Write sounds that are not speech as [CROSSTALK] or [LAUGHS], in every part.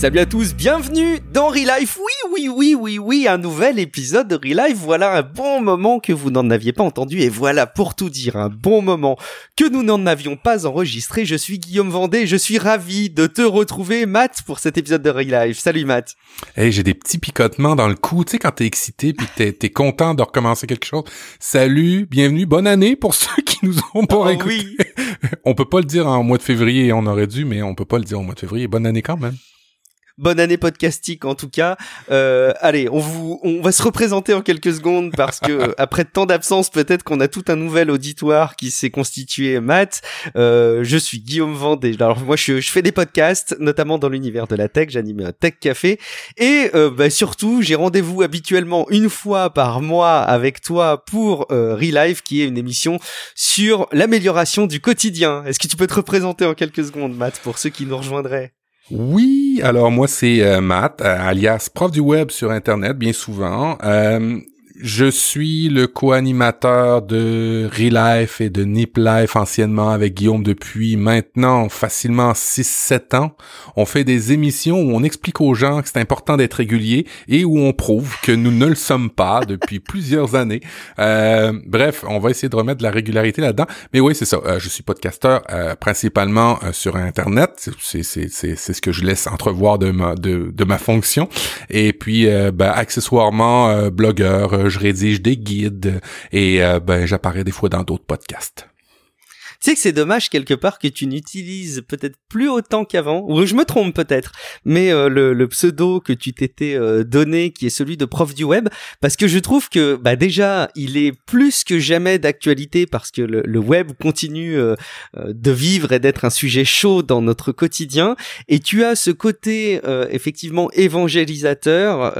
Salut à tous, bienvenue dans Relife. Oui, oui, oui, oui, oui, un nouvel épisode de Relife. Voilà un bon moment que vous n'en aviez pas entendu et voilà pour tout dire un bon moment que nous n'en avions pas enregistré. Je suis Guillaume Vendée, je suis ravi de te retrouver Matt pour cet épisode de Relife. Salut Matt. Hey, j'ai des petits picotements dans le cou, tu sais quand t'es excité puis t'es es content de recommencer quelque chose. Salut, bienvenue, bonne année pour [LAUGHS] ceux qui nous ont pas oh, Oui. [LAUGHS] on peut pas le dire en mois de février, on aurait dû, mais on peut pas le dire au mois de février. Bonne année quand même bonne année podcastique en tout cas. Euh, allez, on vous, on va se représenter en quelques secondes parce que [LAUGHS] après tant d'absence, peut-être qu'on a tout un nouvel auditoire qui s'est constitué. Matt, euh, je suis Guillaume Vendée. Alors moi, je, je, fais des podcasts, notamment dans l'univers de la tech. J'anime un Tech Café et euh, bah, surtout, j'ai rendez-vous habituellement une fois par mois avec toi pour euh, Relive, qui est une émission sur l'amélioration du quotidien. Est-ce que tu peux te représenter en quelques secondes, Matt, pour ceux qui nous rejoindraient? Oui, alors moi c'est euh, Matt, euh, alias prof du web sur Internet, bien souvent. Euh, je suis le co-animateur de Relife et de Nip Life anciennement avec Guillaume depuis maintenant facilement 6-7 ans. On fait des émissions où on explique aux gens que c'est important d'être régulier et où on prouve que nous ne le sommes pas [LAUGHS] depuis plusieurs années. Euh, bref, on va essayer de remettre de la régularité là-dedans. Mais oui, c'est ça. Euh, je suis podcasteur euh, principalement sur Internet. C'est ce que je laisse entrevoir de ma, de, de ma fonction. Et puis, ben, accessoirement, blogueur, je rédige des guides et euh, ben j'apparais des fois dans d'autres podcasts. Tu sais que c'est dommage quelque part que tu n'utilises peut-être plus autant qu'avant, ou je me trompe peut-être, mais euh, le, pseudo que tu t'étais euh, donné, qui est celui de prof du web, parce que je trouve que bah déjà il est plus que jamais d'actualité parce que le, web continue de vivre et d'être un sujet chaud dans notre quotidien, et tu as ce côté effectivement évangélisateur,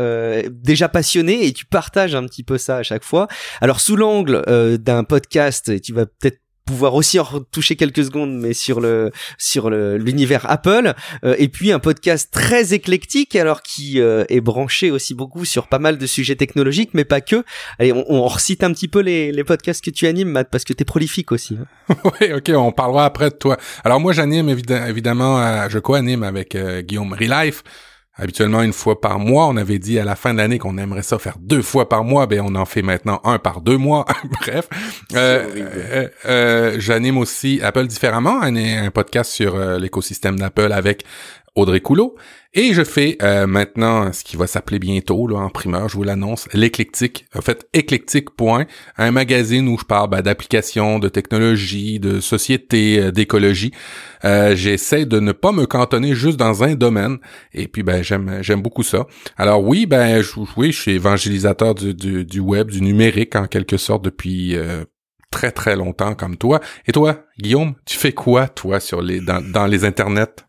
déjà passionné, et tu partages un petit peu ça à chaque fois. Alors sous l'angle d'un podcast, tu vas peut-être pouvoir aussi en toucher quelques secondes, mais sur le sur l'univers Apple, euh, et puis un podcast très éclectique, alors qui euh, est branché aussi beaucoup sur pas mal de sujets technologiques, mais pas que. Allez, on, on recite un petit peu les, les podcasts que tu animes, Matt, parce que t'es prolifique aussi. Hein. [LAUGHS] oui, ok, on parlera après de toi. Alors moi, j'anime évidemment, euh, je co-anime avec Guillaume Relife. Habituellement une fois par mois, on avait dit à la fin de l'année qu'on aimerait ça faire deux fois par mois, ben on en fait maintenant un par deux mois. [LAUGHS] Bref, euh, euh, euh, j'anime aussi Apple différemment, un, un podcast sur l'écosystème d'Apple avec Audrey Coulot. Et je fais euh, maintenant ce qui va s'appeler bientôt là, en primeur, je vous l'annonce, l'éclectique. En fait, éclectique. Point, un magazine où je parle ben, d'applications, de technologie, de société, euh, d'écologie. Euh, J'essaie de ne pas me cantonner juste dans un domaine. Et puis ben j'aime j'aime beaucoup ça. Alors oui, ben je, oui, je suis évangélisateur du, du, du web, du numérique en quelque sorte depuis euh, très très longtemps comme toi. Et toi, Guillaume, tu fais quoi toi sur les dans, dans les internets?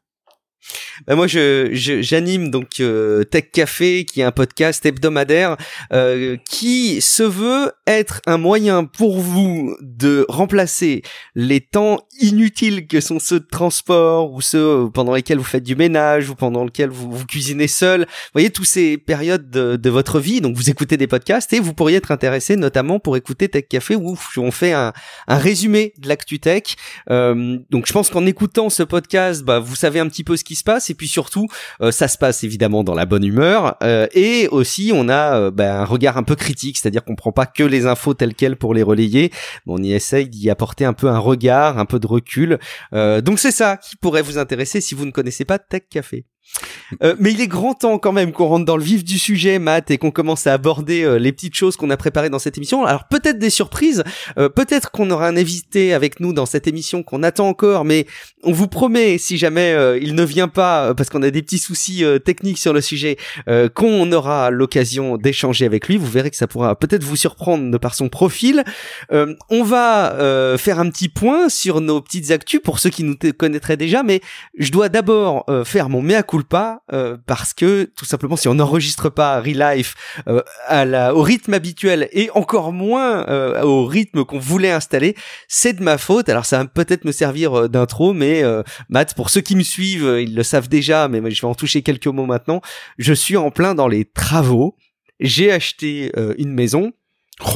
Bah moi, je, j'anime donc euh, Tech Café, qui est un podcast hebdomadaire euh, qui se veut être un moyen pour vous de remplacer les temps inutiles que sont ceux de transport ou ceux pendant lesquels vous faites du ménage ou pendant lesquels vous, cuisinez seul. Vous voyez tous ces périodes de, de, votre vie. Donc vous écoutez des podcasts et vous pourriez être intéressé notamment pour écouter Tech Café où on fait un, un résumé de l'actu tech. Euh, donc je pense qu'en écoutant ce podcast, bah, vous savez un petit peu ce qui se passe et puis surtout euh, ça se passe évidemment dans la bonne humeur euh, et aussi on a euh, ben, un regard un peu critique, c'est-à-dire qu'on prend pas que les infos telles quelles pour les relayer, on y essaye d'y apporter un peu un regard, un peu de recul. donc c'est ça qui pourrait vous intéresser si vous ne connaissez pas Tech Café. Euh, mais il est grand temps quand même qu'on rentre dans le vif du sujet, Matt, et qu'on commence à aborder euh, les petites choses qu'on a préparées dans cette émission. Alors peut-être des surprises, euh, peut-être qu'on aura un invité avec nous dans cette émission qu'on attend encore, mais on vous promet, si jamais il ne vient pas, parce qu'on a des petits soucis techniques sur le sujet, qu'on aura l'occasion d'échanger avec lui. Vous verrez que ça pourra peut-être vous surprendre de par son profil. on va faire un petit point sur nos petites actus pour ceux qui nous connaîtraient déjà, mais je dois d'abord faire mon mea culpa pas euh, parce que tout simplement si on n'enregistre pas Relife euh, à la, au rythme habituel et encore moins euh, au rythme qu'on voulait installer, c'est de ma faute. Alors ça va peut-être me servir d'intro, mais Matt, pour ceux qui me suivent, ils le savent déjà, mais je vais en toucher quelques mots maintenant. Je suis en plein dans les travaux. J'ai acheté une maison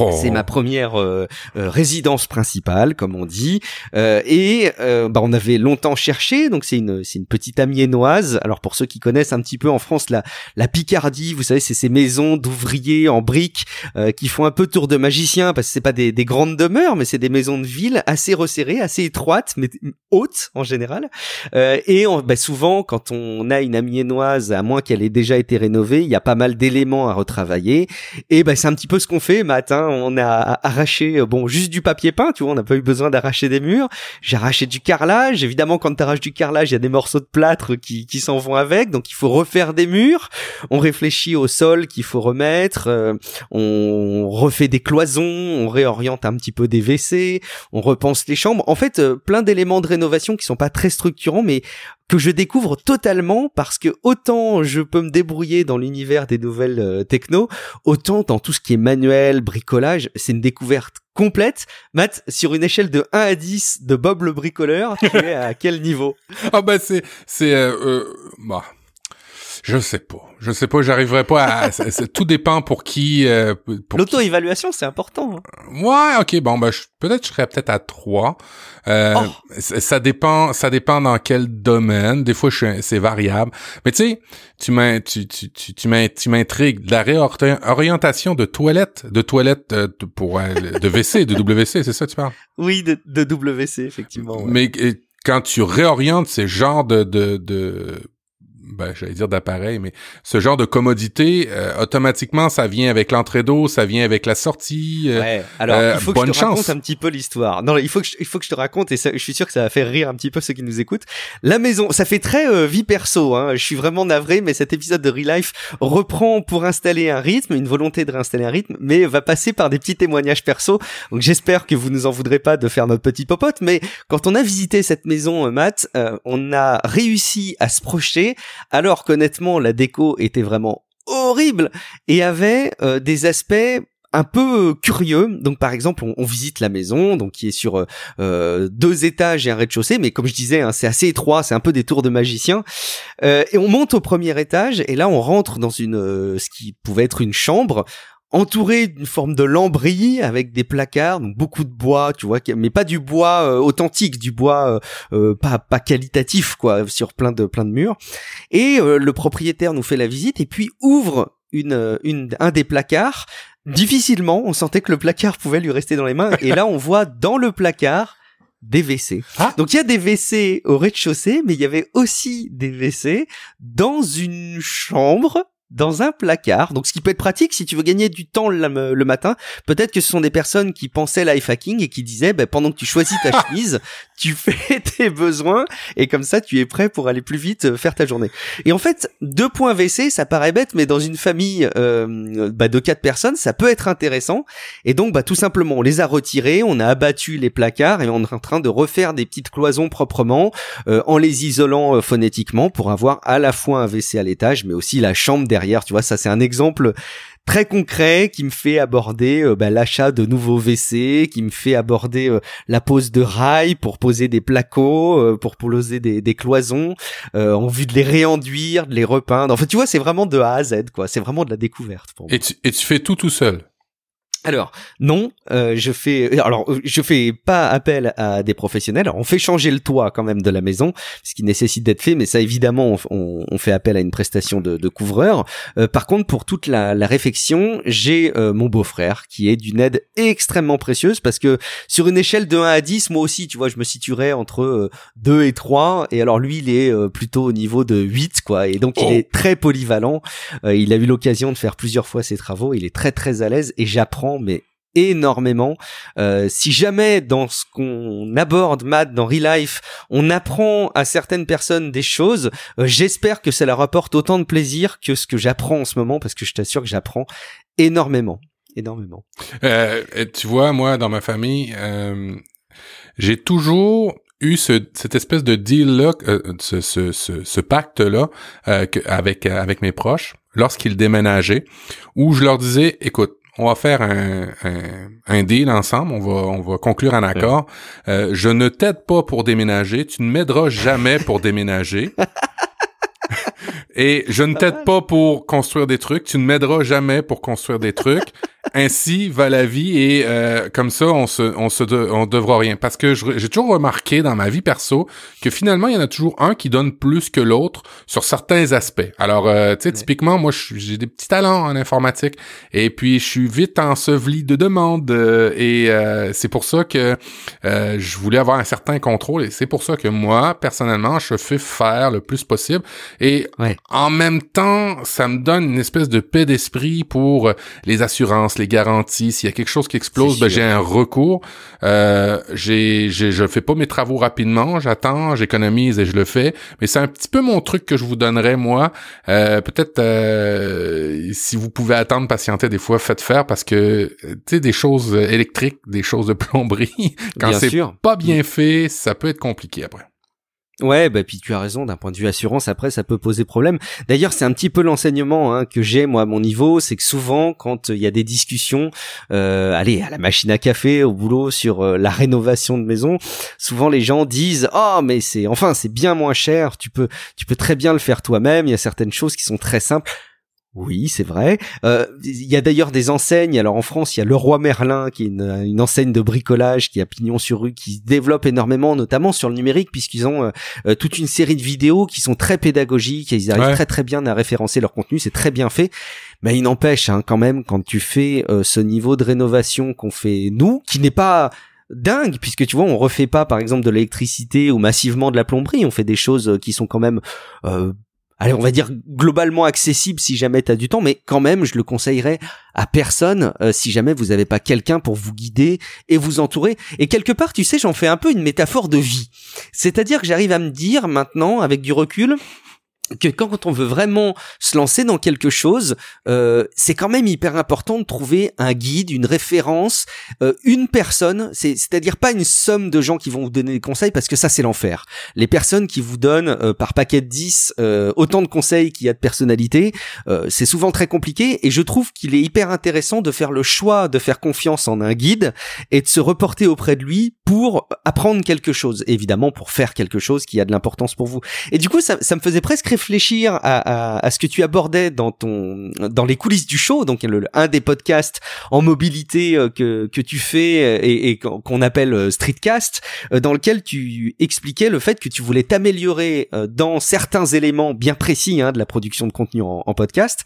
Oh. C'est ma première euh, euh, résidence principale, comme on dit, euh, et euh, bah, on avait longtemps cherché. Donc c'est une c'est une petite amiénoise. Alors pour ceux qui connaissent un petit peu en France la la Picardie, vous savez, c'est ces maisons d'ouvriers en briques euh, qui font un peu tour de magicien parce que c'est pas des, des grandes demeures, mais c'est des maisons de ville assez resserrées, assez étroites, mais hautes en général. Et on, bah, souvent quand on a une amiénoise, à moins qu'elle ait déjà été rénovée, il y a pas mal d'éléments à retravailler. Et bah, c'est un petit peu ce qu'on fait, Matt. On a arraché, euh, bon, juste du papier peint, tu vois, on n'a pas eu besoin d'arracher des murs. J'ai arraché du carrelage. Évidemment, quand tu arraches du carrelage, il y a des morceaux de plâtre qui, qui s'en vont avec, donc il faut refaire des murs. On réfléchit au sol qu'il faut remettre. euh, on refait des cloisons, on réoriente un petit peu des WC, on repense les chambres. En fait, euh, plein d'éléments de rénovation qui sont pas très structurants, mais que je découvre totalement parce que autant je peux me débrouiller dans l'univers des nouvelles euh, techno, autant dans tout ce qui est manuel, bricolage, c'est une découverte complète. Matt, sur une échelle de 1 à 10 de Bob le bricoleur, tu es à [LAUGHS] quel niveau? Ah ben c'est c'est euh, euh, bah je sais pas. Je sais pas, j'arriverai pas à tout dépend pour qui euh, L'auto-évaluation, c'est important. hein. Ouais, OK, bon ben je- peut-être je serais peut-être à 3. Euh, Oh. ça dépend ça dépend dans quel domaine. Des fois c'est variable. Mais tu sais, tu tu tu tu tu m'in- tu m'intrigues la réorientation de toilettes, de toilettes euh, de- pour euh, de WC, de WC, c'est ça que tu parles? Oui, de, de WC, effectivement. ouais. Mais quand tu réorientes ces genres de, de, de ben, j'allais dire d'appareil, mais ce genre de commodité, euh, automatiquement, ça vient avec l'entrée d'eau, ça vient avec la sortie. euh, Ouais. Alors, euh, il faut que bonne je te raconte chance. un petit peu l'histoire. Non, il faut que je, il faut que je te raconte et ça, je suis sûr que ça va faire rire un petit peu ceux qui nous écoutent. La maison, ça fait très euh, vie perso. Hein. Je suis vraiment navré, mais cet épisode de Real Life reprend pour installer un rythme, une volonté de réinstaller un rythme, mais va passer par des petits témoignages perso. Donc, j'espère que vous nous en voudrez pas de faire notre petit popote. Mais quand on a visité cette maison, euh, Matt, euh, on a réussi à se projeter, alors qu'honnêtement, la déco était vraiment horrible et avait euh, des aspects un peu curieux. Donc par exemple, on, on visite la maison, donc qui est sur euh, euh, deux étages et un rez-de-chaussée, mais comme je disais, hein, c'est assez étroit, c'est un peu des tours de magicien. Euh, et on monte au premier étage et là on rentre dans une euh, ce qui pouvait être une chambre entourée d'une forme de lambris avec des placards, donc beaucoup de bois, tu vois, mais pas du bois euh, authentique, du bois euh, euh, pas pas qualitatif quoi, sur plein de plein de murs. Et euh, le propriétaire nous fait la visite et puis ouvre une, euh, une un des placards. Difficilement, on sentait que le placard pouvait lui rester dans les mains. Et là, on voit dans le placard des WC. Ah. Donc il y a des WC au rez-de-chaussée, mais il y avait aussi des WC dans une chambre dans un placard. Donc ce qui peut être pratique si tu veux gagner du temps le, le matin. Peut-être que ce sont des personnes qui pensaient life hacking et qui disaient ben, pendant que tu choisis ta [LAUGHS] chemise, tu fais [LAUGHS] tes besoins et comme ça tu es prêt pour aller plus vite euh, faire ta journée. Et en fait, deux points WC, ça paraît bête, mais dans une famille euh, bah, de quatre personnes, ça peut être intéressant. Et donc, bah, tout simplement, on les a retirés, on a abattu les placards et on est en train de refaire des petites cloisons proprement euh, en les isolant euh, phonétiquement pour avoir à la fois un WC à l'étage, mais aussi la chambre derrière. Tu vois, ça c'est un exemple très concret qui me fait aborder euh, bah, l'achat de nouveaux WC, qui me fait aborder euh, la pose de rails pour poser des placos, euh, pour poser des, des cloisons, euh, en vue de les réenduire, de les repeindre. En fait, tu vois, c'est vraiment de A à Z, quoi. C'est vraiment de la découverte pour moi. Et et tu fais tout tout seul? Alors non, euh, je fais alors euh, je fais pas appel à des professionnels. Alors, on fait changer le toit quand même de la maison, ce qui nécessite d'être fait, mais ça évidemment on, on- fait appel à une prestation de, de couvreur. Euh, par contre pour toute la, la réfection, j'ai euh, mon beau-frère qui est d'une aide extrêmement précieuse parce que sur une échelle de 1 à 10, moi aussi tu vois je me situerais entre euh, 2 et 3 et alors lui il est euh, plutôt au niveau de 8 quoi et donc Oh. il est très polyvalent. Euh, il a eu l'occasion de faire plusieurs fois ses travaux, il est très très à l'aise et j'apprends mais énormément. Euh, si jamais dans ce qu'on aborde, Matt, dans Real Life, on apprend à certaines personnes des choses, euh, j'espère que ça leur apporte autant de plaisir que ce que j'apprends en ce moment, parce que je t'assure que j'apprends énormément. Énormément. Euh, tu vois, moi, dans ma famille, j'ai toujours eu ce, cette espèce de deal-là, ce, pacte-là avec mes proches lorsqu'ils déménageaient, où je leur disais, écoute, on va faire un, un, un deal ensemble, on va, on va conclure un accord. Euh, je ne t'aide pas pour déménager, tu ne m'aideras jamais pour déménager. [LAUGHS] Et je ne t'aide pas pour construire des trucs. Tu ne m'aideras jamais pour construire des trucs. [LAUGHS] Ainsi va la vie et euh, comme ça, on se, on se, on devra rien. Parce que j'ai toujours remarqué dans ma vie perso que finalement, il y en a toujours un qui donne plus que l'autre sur certains aspects. Alors, euh, tu sais, typiquement, moi, j'ai des petits talents en informatique et puis je suis vite enseveli de demandes euh, et c'est pour ça que je voulais avoir un certain contrôle et c'est pour ça que moi, personnellement, je fais faire le plus possible et en même temps, ça me donne une espèce de paix d'esprit pour les assurances, les garanties. S'il y a quelque chose qui explose, ben, j'ai un recours. Euh, j'ai, je fais pas mes travaux rapidement. J'attends, j'économise et je le fais. Mais c'est un petit peu mon truc que je vous donnerais moi. Euh, peut-être euh, si vous pouvez attendre, patienter des fois, faites faire parce que tu sais des choses électriques, des choses de [LAUGHS] plomberie, quand c'est pas bien fait, ça peut être compliqué après. Ouais, bah puis tu as raison. D'un point de vue assurance, après ça peut poser problème. D'ailleurs, c'est un petit peu l'enseignement hein, que j'ai moi à mon niveau, c'est que souvent quand il y a des discussions, euh, allez à la machine à café, au boulot sur euh, la rénovation de maison, souvent les gens disent oh mais c'est enfin c'est bien moins cher. Tu peux tu peux très bien le faire toi-même. Il y a certaines choses qui sont très simples. Oui, c'est vrai. Euh, il y a d'ailleurs des enseignes. Alors en France, il y a le Roi Merlin, qui est une, enseigne de bricolage qui a pignon sur rue, qui se développe énormément, notamment sur le numérique, puisqu'ils ont euh, euh, toute une série de vidéos qui sont très pédagogiques et ils arrivent très très bien à référencer leur contenu. C'est très bien fait. Mais il n'empêche hein, quand même quand tu fais ce niveau de rénovation qu'on fait nous, qui n'est pas dingue puisque tu vois on refait pas par exemple de l'électricité ou massivement de la plomberie on fait des choses qui sont quand même euh, allez, on va dire globalement accessible si jamais tu as du temps, mais quand même, je le conseillerais à personne euh, si jamais vous n'avez pas quelqu'un pour vous guider et vous entourer. Et quelque part, tu sais, j'en fais un peu une métaphore de vie. C'est-à-dire que j'arrive à me dire maintenant, avec du recul, que quand on veut vraiment se lancer dans quelque chose, euh, c'est quand même hyper important de trouver un guide, une référence, euh, une personne, c'est-à-dire pas une somme de gens qui vont vous donner des conseils parce que ça c'est l'enfer. Les personnes qui vous donnent euh, par paquet de 10 autant de conseils qu'il y a de personnalité, c'est souvent très compliqué et je trouve qu'il est hyper intéressant de faire le choix de faire confiance en un guide et de se reporter auprès de lui pour apprendre quelque chose, évidemment pour faire quelque chose qui a de l'importance pour vous. Et du coup ça, ça me faisait presque réfléchir à, à, ce que tu abordais dans ton dans les coulisses du show, donc le, un des podcasts en mobilité euh, que que tu fais euh, et, et qu'on appelle euh, Streetcast, dans lequel tu expliquais le fait que tu voulais t'améliorer dans certains éléments bien précis hein, de la production de contenu en, en podcast.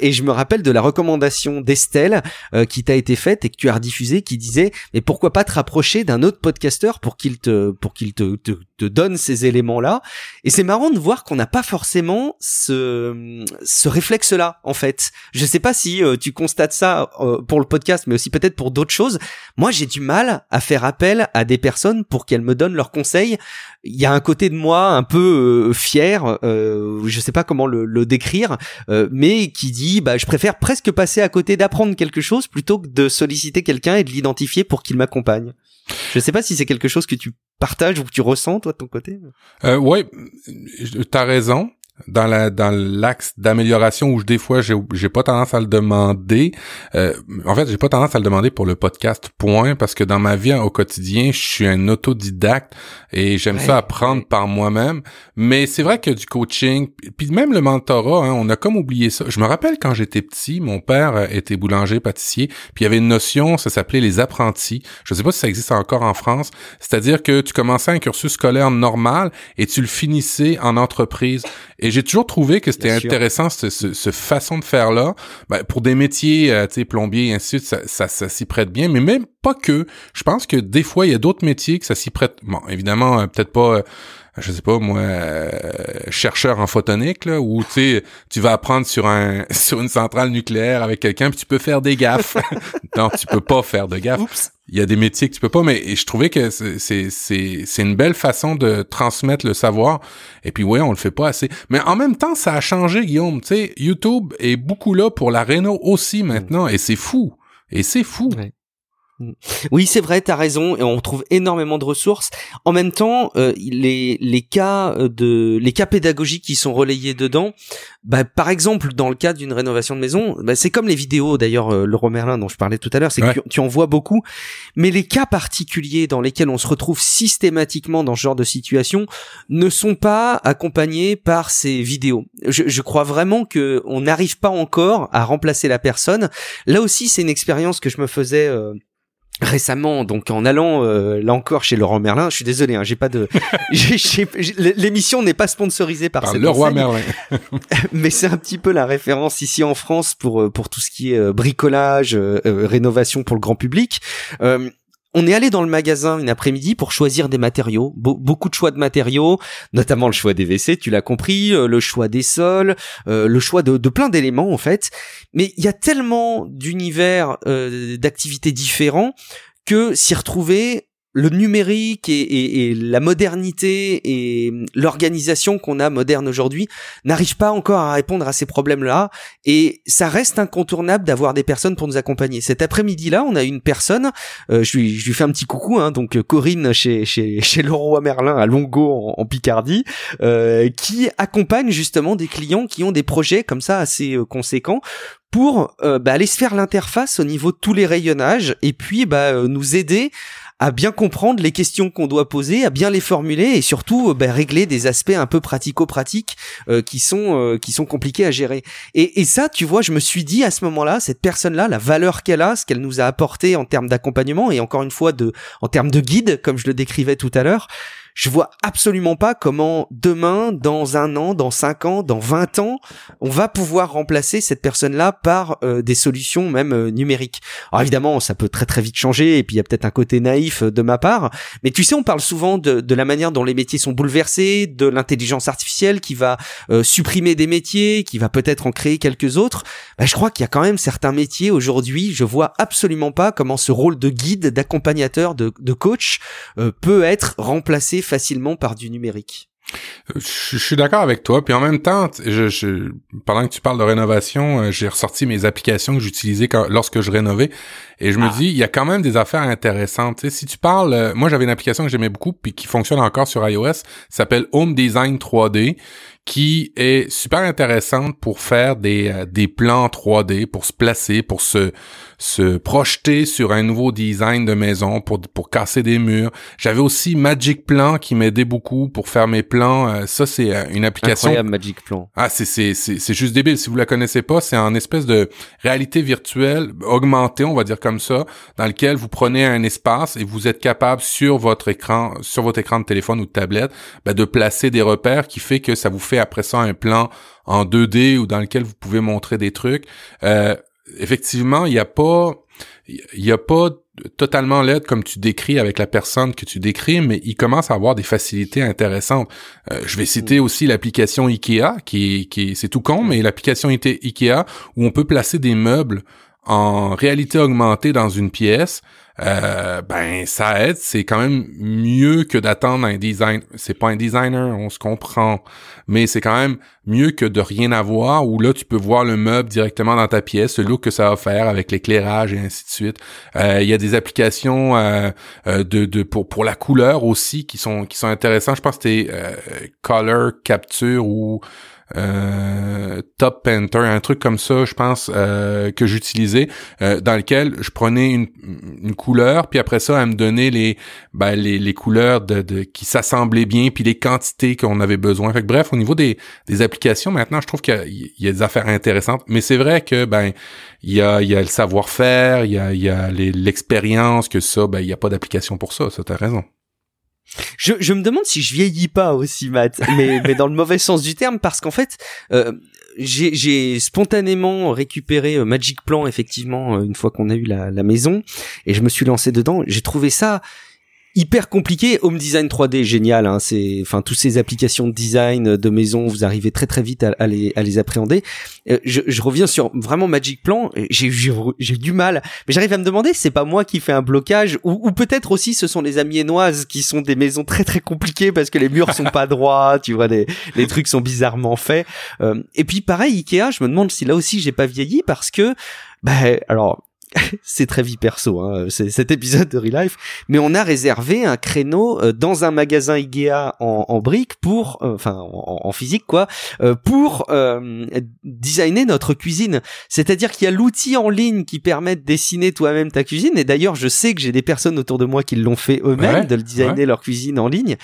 Et je me rappelle de la recommandation d'Estelle qui t'a été faite et que tu as rediffusée, qui disait mais pourquoi pas te rapprocher d'un autre podcasteur pour qu'il te pour qu'il te, te, te donne ces éléments là. Et c'est marrant de voir qu'on n'a pas forcément ce, ce réflexe-là, en fait. Je sais pas si euh, tu constates ça euh, pour le podcast, mais aussi peut-être pour d'autres choses. Moi, j'ai du mal à faire appel à des personnes pour qu'elles me donnent leurs conseils. Il y a un côté de moi un peu euh, fier, je sais pas comment le, le décrire, mais qui dit, bah, je préfère presque passer à côté d'apprendre quelque chose plutôt que de solliciter quelqu'un et de l'identifier pour qu'il m'accompagne. Je sais pas si c'est quelque chose que tu partages ou que tu ressens toi de ton côté. Euh, ouais, t'as raison dans la dans l'axe d'amélioration où des fois j'ai j'ai pas tendance à le demander. Euh, en fait j'ai pas tendance à le demander pour le podcast point parce que dans ma vie au quotidien je suis un autodidacte et j'aime ça apprendre par moi-même. Mais c'est vrai que du coaching puis même le mentorat hein, on a comme oublié ça. Je me rappelle quand j'étais petit mon père euh, était boulanger pâtissier puis il y avait une notion ça s'appelait les apprentis. Je sais pas si ça existe encore en France. C'est-à-dire que tu commençais un cursus scolaire normal et tu le finissais en entreprise. Et j'ai toujours trouvé que c'était intéressant ce, ce, façon de faire là. Ben, pour des métiers, euh, tu sais, plombier et ainsi de suite, ça, ça, s'y prête bien. Mais même pas que. Je pense que des fois, il y a d'autres métiers que ça s'y prête. Bon, évidemment, euh, peut-être pas. Euh, je sais pas moi chercheur en photonique là où tu sais tu vas apprendre sur un [LAUGHS] sur une centrale nucléaire avec quelqu'un puis tu peux faire des gaffes. [LAUGHS] non, tu peux pas faire de gaffes. Il y a des métiers que tu peux pas, mais je trouvais que c'est c'est une belle façon de transmettre le savoir. Et puis ouais, on le fait pas assez. Mais en même temps, ça a changé, Guillaume. Tu sais, YouTube est beaucoup là pour la réno aussi maintenant, et c'est fou. Et c'est fou. Oui, c'est vrai, t'as raison, et on trouve énormément de ressources. En même temps, euh, les, les cas de les cas pédagogiques qui sont relayés dedans, bah, par exemple, dans le cas d'une rénovation de maison, bah, c'est comme les vidéos d'ailleurs, euh, le Merlin dont je parlais tout à l'heure, c'est que tu, en vois beaucoup, mais les cas particuliers dans lesquels on se retrouve systématiquement dans ce genre de situation ne sont pas accompagnés par ces vidéos. Je, je crois vraiment que on n'arrive pas encore à remplacer la personne. Là aussi, c'est une expérience que je me faisais. Euh, récemment donc en allant euh, là encore chez Laurent Merlin je suis désolé hein, j'ai pas de [LAUGHS] l'émission n'est pas sponsorisée par, par le roi Merlin. [LAUGHS] Mais c'est un petit peu la référence ici en France pour euh, pour tout ce qui est euh, bricolage rénovation pour le grand public on est allé dans le magasin une après-midi pour choisir des matériaux, beaucoup de choix de matériaux, notamment le choix des WC, tu l'as compris, euh, le choix des sols, euh, le choix de, plein d'éléments en fait. Mais il y a tellement d'univers, euh, d'activités différents que s'y retrouver le numérique et, la modernité et l'organisation qu'on a moderne aujourd'hui n'arrive pas encore à répondre à ces problèmes-là et ça reste incontournable d'avoir des personnes pour nous accompagner. Cet après-midi-là, on a une personne, euh, je, lui, je lui fais un petit coucou, hein, donc euh, Corinne chez chez [LAUGHS] chez Leroy Merlin à Longo en, Picardie, euh, qui accompagne justement des clients qui ont des projets comme ça assez conséquents pour bah, aller se faire l'interface au niveau de tous les rayonnages et puis bah, nous aider à bien comprendre les questions qu'on doit poser, à bien les formuler et surtout euh, ben, régler des aspects un peu pratico-pratiques euh, qui sont euh, qui sont compliqués à gérer. Et, et ça, tu vois, je me suis dit à ce moment-là, cette personne-là, la valeur qu'elle a, ce qu'elle nous a apporté en termes d'accompagnement et encore une fois de en termes de guide, comme je le décrivais tout à l'heure, je vois absolument pas comment demain, dans un an, dans cinq ans, dans vingt ans, on va pouvoir remplacer cette personne-là par euh, des solutions même euh, numériques. Alors évidemment, ça peut très très vite changer et puis il y a peut-être un côté naïf euh, de ma part, mais tu sais, on parle souvent de, la manière dont les métiers sont bouleversés, de l'intelligence artificielle qui va supprimer des métiers, qui va peut-être en créer quelques autres. Bah, je crois qu'il y a quand même certains métiers aujourd'hui, je vois absolument pas comment ce rôle de guide, d'accompagnateur, de coach peut être remplacé facilement par du numérique. Euh, je, suis d'accord avec toi. Puis en même temps, je, pendant que tu parles de rénovation, euh, j'ai ressorti mes applications que j'utilisais lorsque je rénovais. Et je me ah. dis, il y a quand même des affaires intéressantes. si tu parles, euh, moi j'avais une application que j'aimais beaucoup puis qui fonctionne encore sur iOS, s'appelle Home Design 3D, qui est super intéressante pour faire des, des plans 3D, pour se placer, pour se se projeter sur un nouveau design de maison pour, pour casser des murs. J'avais aussi Magic Plan qui m'aidait beaucoup pour faire mes plans. Euh, ça, c'est euh, une application. Incroyable Magic Plan. Ah, c'est, c'est, c'est, c'est juste débile. Si vous la connaissez pas, c'est en espèce de réalité virtuelle augmentée, on va dire comme ça, dans lequel vous prenez un espace et vous êtes capable sur votre écran, sur votre écran de téléphone ou de tablette, ben, de placer des repères qui fait que ça vous fait après ça un plan en 2D ou dans lequel vous pouvez montrer des trucs. Euh, effectivement, il n'y a pas, il y a pas totalement l'aide comme tu décris avec la personne que tu décris, mais il commence à avoir des facilités intéressantes. Euh, je vais citer mm. aussi l'application Ikea, qui, qui c'est tout con, mais l'application Ikea où on peut placer des meubles en réalité augmentée dans une pièce euh, ben ça aide. C'est quand même mieux que d'attendre un design. C'est pas un designer, on se comprend, mais c'est quand même mieux que de rien avoir. Où là tu peux voir le meuble directement dans ta pièce, le look que ça va faire avec l'éclairage et ainsi de suite. Euh, il y a des applications euh, de, de pour pour la couleur aussi qui sont qui sont intéressantes. Je pense que c'était Color Capture ou euh, Top Painter, un truc comme ça, je pense, euh, que j'utilisais, euh, dans lequel je prenais une, une, couleur, puis après ça, elle me donnait les, ben, les, les couleurs de, de qui s'assemblaient bien, puis les quantités qu'on avait besoin. Fait que, bref, au niveau des, des applications, maintenant, je trouve qu'il y, y, a des affaires intéressantes, mais c'est vrai que ben il y a, il y a le savoir-faire, il y a, il y a l'expérience, que ça, ben il y a pas d'application pour ça. Ça, t'as raison. Je, je, me demande si je vieillis pas aussi, Matt, mais, [LAUGHS] mais dans le mauvais sens du terme, parce qu'en fait, euh, j'ai spontanément récupéré euh, Magic Plan, effectivement, euh, une fois qu'on a eu la, la, maison, et je me suis lancé dedans. J'ai trouvé ça hyper compliqué. Home Design 3D, génial. Hein, c'est, enfin, toutes ces applications de design de maison, vous arrivez très très vite à, les, à les appréhender. Euh, je, je, reviens sur vraiment Magic Plan. J'ai, j'ai, du mal, mais j'arrive à me demander, c'est pas moi qui fais un blocage, ou, ou peut-être aussi ce sont les amiénoises qui sont des maisons très très compliquées parce que les murs sont pas droits, tu vois, les, les trucs sont bizarrement faits. Euh, et puis pareil, Ikea, je me demande si là aussi j'ai pas vieilli parce que, bah, alors [LAUGHS] c'est très vie perso, hein, c'est cet épisode de Real Life, mais on a réservé un créneau euh, dans un magasin Ikea en, en briques pour, euh, enfin en, physique quoi, euh, pour designer notre cuisine. C'est-à-dire qu'il y a l'outil en ligne qui permet de dessiner toi-même ta cuisine. Et d'ailleurs, je sais que j'ai des personnes autour de moi qui l'ont fait eux-mêmes, de le designer leur cuisine en ligne.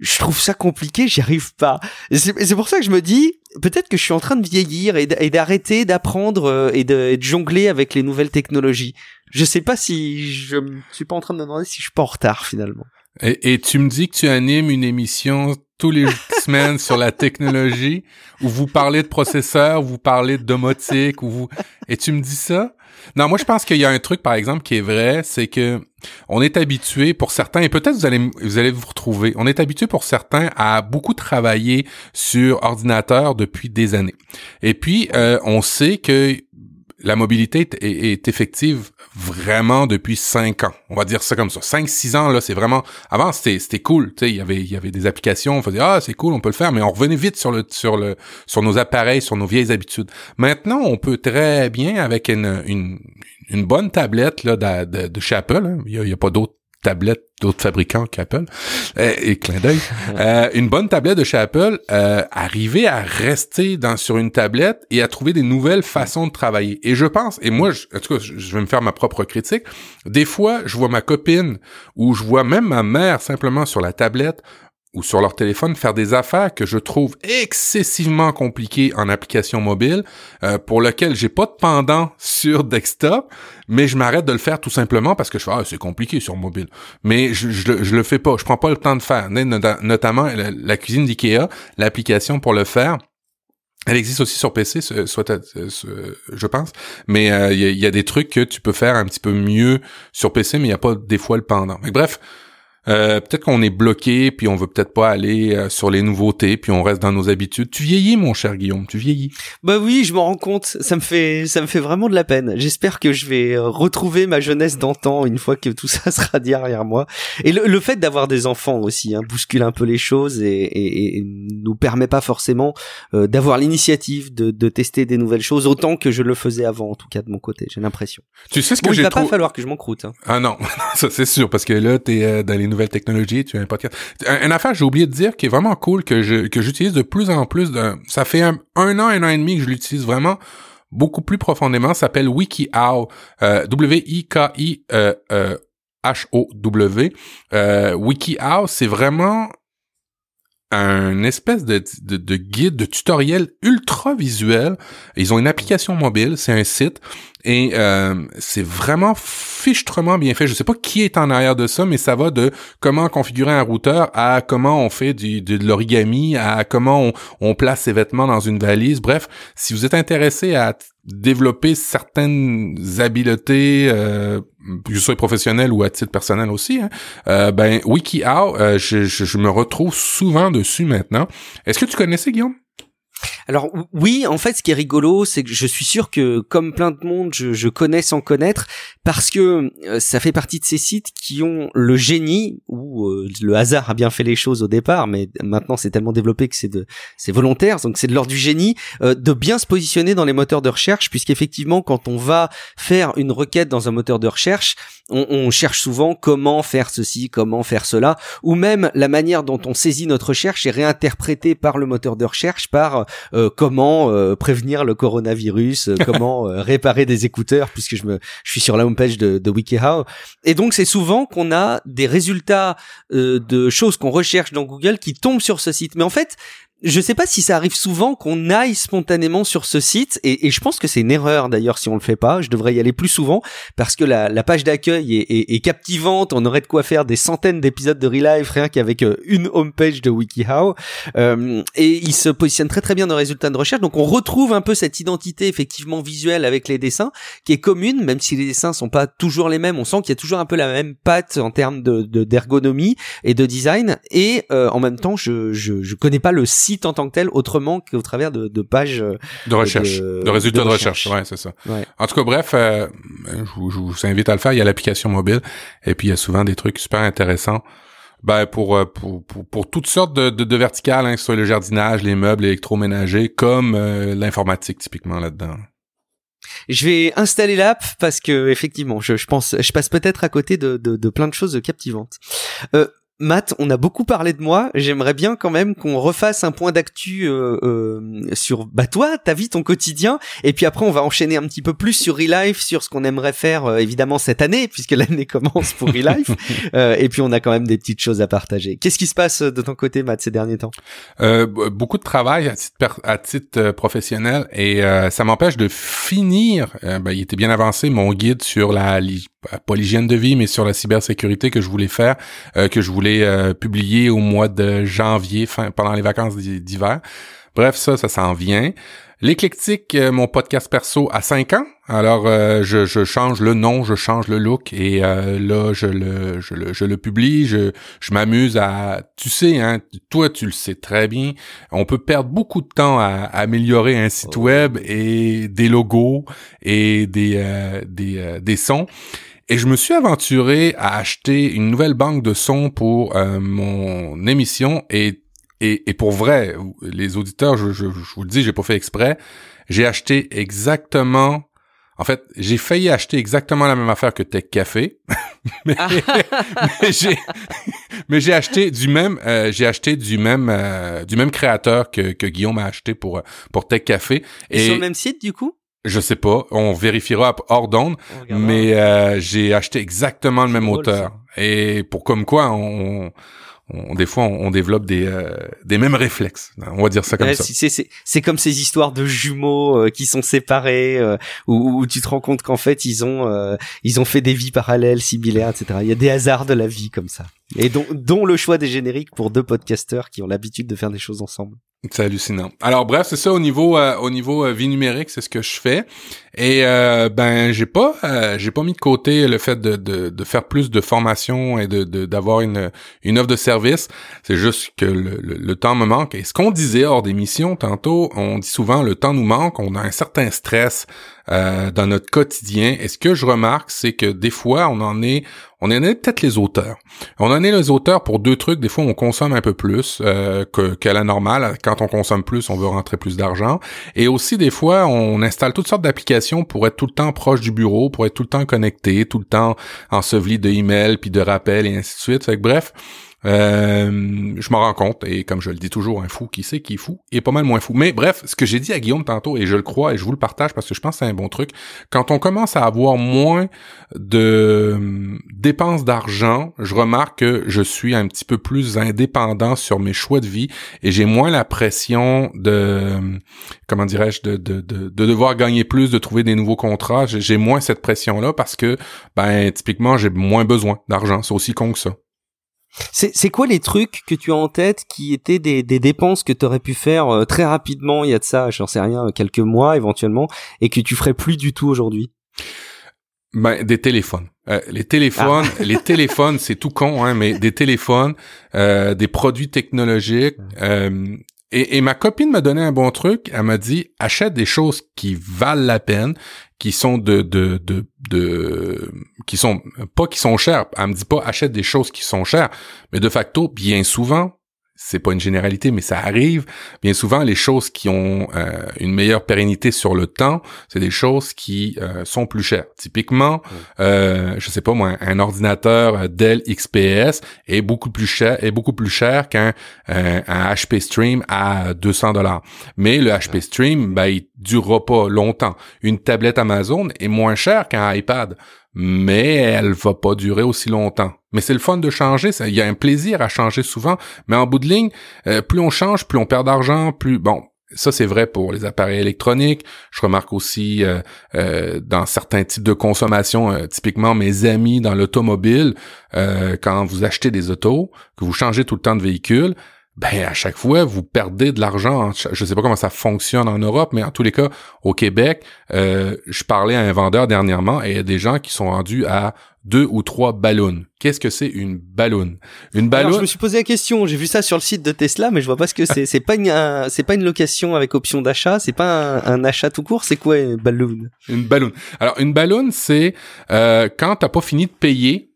Je trouve ça compliqué, j'y arrive pas. C'est pour ça que je me dis, peut-être que je suis en train de vieillir et d'arrêter d'apprendre et de, jongler avec les nouvelles technologies. Je sais pas si je suis pas en train de me demander si je suis pas en retard finalement. Et, et tu me dis que tu animes une émission tous les [LAUGHS] semaines sur la technologie où vous parlez de processeurs, vous parlez de domotique, où vous et tu me dis ça? Non, moi je pense qu'il y a un truc par exemple qui est vrai, c'est que on est habitué pour certains et peut-être vous allez vous allez vous retrouver. On est habitué pour certains à beaucoup travailler sur ordinateur depuis des années. Et puis euh, on sait que la mobilité est, effective vraiment depuis cinq ans. On va dire ça comme ça. Cinq, six ans, là, c'est vraiment, avant, c'était, cool. Tu sais, il y avait, y avait des applications, on faisait, ah, c'est cool, on peut le faire, mais on revenait vite sur le, sur le, sur nos appareils, sur nos vieilles habitudes. Maintenant, on peut très bien, avec une, une bonne tablette, là, de, de, chez Apple, hein. il n'y a, a pas d'autres tablette d'autres fabricants qu'Apple, euh, et clin d'œil, [LAUGHS] euh, une bonne tablette de chez Apple, euh, arriver à rester dans sur une tablette et à trouver des nouvelles façons de travailler. Et je pense, et moi, je, en tout cas, je vais me faire ma propre critique. Des fois, je vois ma copine ou je vois même ma mère simplement sur la tablette ou sur leur téléphone faire des affaires que je trouve excessivement compliquées en application mobile, euh, pour lequel j'ai pas de pendant sur desktop, mais je m'arrête de le faire tout simplement parce que je fais ah c'est compliqué sur mobile. Mais je, je, le fais pas, je prends pas le temps de faire. Notamment la, cuisine d'IKEA, l'application pour le faire. Elle existe aussi sur PC, soit je pense, mais euh, il y, y, a des trucs que tu peux faire un petit peu mieux sur PC, mais il n'y a pas des fois le pendant. Mais bref, euh, peut-être qu'on est bloqué, puis on veut peut-être pas aller euh, sur les nouveautés, puis on reste dans nos habitudes. Tu vieillis, mon cher Guillaume, tu vieillis. Bah oui, je m'en rends compte. Ça me fait, ça me fait vraiment de la peine. J'espère que je vais euh, retrouver ma jeunesse d'antan une fois que tout ça [LAUGHS] sera derrière moi. Et le, fait d'avoir des enfants aussi hein, bouscule un peu les choses et, et, et nous permet pas forcément d'avoir l'initiative de, de, tester des nouvelles choses autant que je le faisais avant, en tout cas de mon côté. J'ai l'impression. Tu sais ce que bon, j'ai Il va pas falloir que je m'en croûte. Hein. Ah non, [LAUGHS] ça c'est sûr parce que là t'es dans les nouvelles technologies, tu as un podcast. Une affaire, j'ai oublié de dire, qui est vraiment cool, que je que j'utilise de plus en plus. De, ça fait un, un an, un an et demi que je l'utilise vraiment beaucoup plus profondément. s'appelle WikiHow, euh, W-I-K-I euh, euh. Euh, WikiHow, c'est vraiment un espèce de, de, de, guide, de tutoriel ultra visuel. Ils ont une application mobile, c'est un site. Et euh, c'est vraiment fichtrement bien fait. Je sais pas qui est en arrière de ça, mais ça va de comment configurer un routeur à comment on fait du, de, l'origami, à comment on, on, place ses vêtements dans une valise. Bref, si vous êtes intéressé à développer certaines habiletés, euh, que ce soit professionnel ou à titre personnel aussi, hein, euh, ben WikiHow, euh, je, je, je me retrouve souvent dessus maintenant. Est-ce que tu connaissais Guillaume? Alors oui, en fait, ce qui est rigolo, c'est que je suis sûr que comme plein de monde, je, je connais sans connaître, parce que euh, ça fait partie de ces sites qui ont le génie ou euh, le hasard a bien fait les choses au départ, mais maintenant c'est tellement développé que c'est de c'est volontaire, donc c'est de l'ordre du génie euh, de bien se positionner dans les moteurs de recherche, puisqu'effectivement quand on va faire une requête dans un moteur de recherche, on, on cherche souvent comment faire ceci, comment faire cela, ou même la manière dont on saisit notre recherche est réinterprétée par le moteur de recherche par euh, comment euh, prévenir le coronavirus, euh, comment [LAUGHS] réparer des écouteurs, puisque je me, je suis sur la homepage de, de WikiHow. Et donc c'est souvent qu'on a des résultats de choses qu'on recherche dans Google qui tombent sur ce site. Mais en fait, je sais pas si ça arrive souvent qu'on aille spontanément sur ce site et, et je pense que c'est une erreur d'ailleurs si on le fait pas. Je devrais y aller plus souvent parce que la, la page d'accueil est, est, est, captivante. On aurait de quoi faire des centaines d'épisodes de Real Life rien qu'avec euh, une homepage de WikiHow euh, et il se positionne très très bien dans les résultats de recherche. Donc on retrouve un peu cette identité effectivement visuelle avec les dessins qui est commune, même si les dessins sont pas toujours les mêmes. On sent qu'il y a toujours un peu la même patte en termes de d'ergonomie et de design et euh, en même temps je, je je connais pas le site en tant que tel autrement qu'au travers de, de pages euh, de recherche, de, résultats de, recherche. Ouais, c'est ça. En tout cas, bref, euh, je, vous, je, vous, invite à le faire. Il y a l'application mobile et puis il y a souvent des trucs super intéressants. Ben pour, euh, pour, pour, pour toutes sortes de, verticales, hein, que ce soit le jardinage, les meubles électroménagers, comme l'informatique typiquement là-dedans. je vais installer l'app parce que effectivement, je, je pense, je passe peut-être à côté de, de, de plein de choses captivantes. Euh, Matt, on a beaucoup parlé de moi. J'aimerais bien quand même qu'on refasse un point d'actu euh, euh, sur bah toi, ta vie, ton quotidien, et puis après on va enchaîner un petit peu plus sur Relife, sur ce qu'on aimerait faire euh, évidemment cette année puisque l'année [LAUGHS] commence pour Relife, [LAUGHS] et puis on a quand même des petites choses à partager. Qu'est-ce qui se passe de ton côté, Matt, ces derniers temps? Beaucoup de travail à titre, à titre professionnel et ça m'empêche de finir. Ben, il était bien avancé mon guide sur la pas l'hygiène de vie, mais sur la cybersécurité que je voulais faire, que je voulais euh, publié au mois de janvier, fin, pendant les vacances d'hiver. Bref, ça, ça s'en vient. L'éclectique, euh, mon podcast perso à 5 ans. Alors, euh, je, je, change le nom, je change le look et là, je le, je le, je le publie. Je, je m'amuse à... Tu sais, hein, toi, tu le sais très bien. On peut perdre beaucoup de temps à, améliorer un site web et des logos et des, des, des sons. Et je me suis aventuré à acheter une nouvelle banque de sons pour euh, mon émission et, et, et, pour vrai, les auditeurs, je, je, vous le dis, j'ai pas fait exprès. J'ai acheté exactement en fait, j'ai failli acheter exactement la même affaire que Tech Café, [LAUGHS] mais, ah. mais j'ai acheté du même euh, j'ai acheté du même euh, du même créateur que, que Guillaume a acheté pour pour Tech Café et sur le même site du coup? Je sais pas, on vérifiera hors d'onde, mais euh, j'ai acheté exactement le même auteur. Et pour comme quoi, on, on des fois, on, développe des, euh, des mêmes réflexes. On va dire ça comme ça. C'est comme ces histoires de jumeaux euh, qui sont séparés, où, où, tu te rends compte qu'en fait, ils ont, ils ont fait des vies parallèles, similaires, etc. Il y a des hasards de la vie comme ça. Et dont, dont le choix des génériques pour deux podcasteurs qui ont l'habitude de faire des choses ensemble. C'est hallucinant. Alors bref, c'est ça au niveau euh, au niveau euh, vie numérique, c'est ce que je fais. Et euh, ben j'ai pas j'ai pas mis de côté le fait de, de, de faire plus de formation et de d'avoir une une offre de service. C'est juste que le, le, temps me manque. Et ce qu'on disait hors d'émission tantôt, on dit souvent le temps nous manque. On a un certain stress dans notre quotidien. Et ce que je remarque, c'est que des fois on en est on en est peut-être les auteurs. On en est les auteurs pour deux trucs. Des fois, on consomme un peu plus euh, que, qu'à la normale. Quand on consomme plus, on veut rentrer plus d'argent. Et aussi, des fois, on installe toutes sortes d'applications pour être tout le temps proche du bureau, pour être tout le temps connecté, tout le temps enseveli de emails, puis de rappels et ainsi de suite. Fait que, bref, euh, je m'en rends compte, et comme je le dis toujours, un fou qui sait qui est fou est pas mal moins fou. Mais bref, ce que j'ai dit à Guillaume tantôt, et je le crois, et je vous le partage parce que je pense que c'est un bon truc, quand on commence à avoir moins de hum, dépenses d'argent, je remarque que je suis un petit peu plus indépendant sur mes choix de vie, et j'ai moins la pression de, hum, comment dirais-je, de, de, de, de devoir gagner plus, de trouver des nouveaux contrats. J'ai moins cette pression-là parce que, ben, typiquement, j'ai moins besoin d'argent. C'est aussi con que ça. C'est quoi les trucs que tu as en tête qui étaient des, des dépenses que tu aurais pu faire euh, très rapidement il y a de ça, j'en sais rien, quelques mois éventuellement, et que tu ferais plus du tout aujourd'hui? Ben, des téléphones. Euh, les téléphones, ah. les téléphones, c'est tout con, hein, mais des téléphones, euh, des produits technologiques. Euh, et, et, ma copine m'a donné un bon truc. Elle m'a dit achète des choses qui valent la peine, qui sont de, de, de, qui sont, pas qui sont chères. Elle me dit pas achète des choses qui sont chères, mais de facto, bien souvent, c'est pas une généralité, mais ça arrive. Bien souvent, les choses qui ont euh, une meilleure pérennité sur le temps, c'est des choses qui euh, sont plus chères. Typiquement, euh, je sais pas moi, un ordinateur euh, Dell XPS est beaucoup plus cher, est beaucoup plus cher qu'un un HP Stream à 200 dollars. Mais le HP Stream, ben, il durera pas longtemps. Une tablette Amazon est moins chère qu'un iPad mais elle va pas durer aussi longtemps. Mais c'est le fun de changer, il y a un plaisir à changer souvent, mais en bout de ligne, euh, plus on change, plus on perd d'argent, plus bon, ça c'est vrai pour les appareils électroniques. Je remarque aussi euh, euh, dans certains types de consommation, typiquement mes amis dans l'automobile, quand vous achetez des autos, que vous changez tout le temps de véhicule, ben à chaque fois vous perdez de l'argent. Je sais pas comment ça fonctionne en Europe, mais en tous les cas au Québec, euh, je parlais à un vendeur dernièrement et il y a des gens qui sont rendus à deux ou trois ballons. Qu'est-ce que c'est une ballon Une ballon. je me suis posé la question. J'ai vu ça sur le site de Tesla, mais je vois pas ce que c'est. c'est pas une, c'est pas une location avec option d'achat? C'est pas un, achat tout court? C'est quoi une ballon Une ballon. Alors une ballon, c'est euh, quand t'as pas fini de payer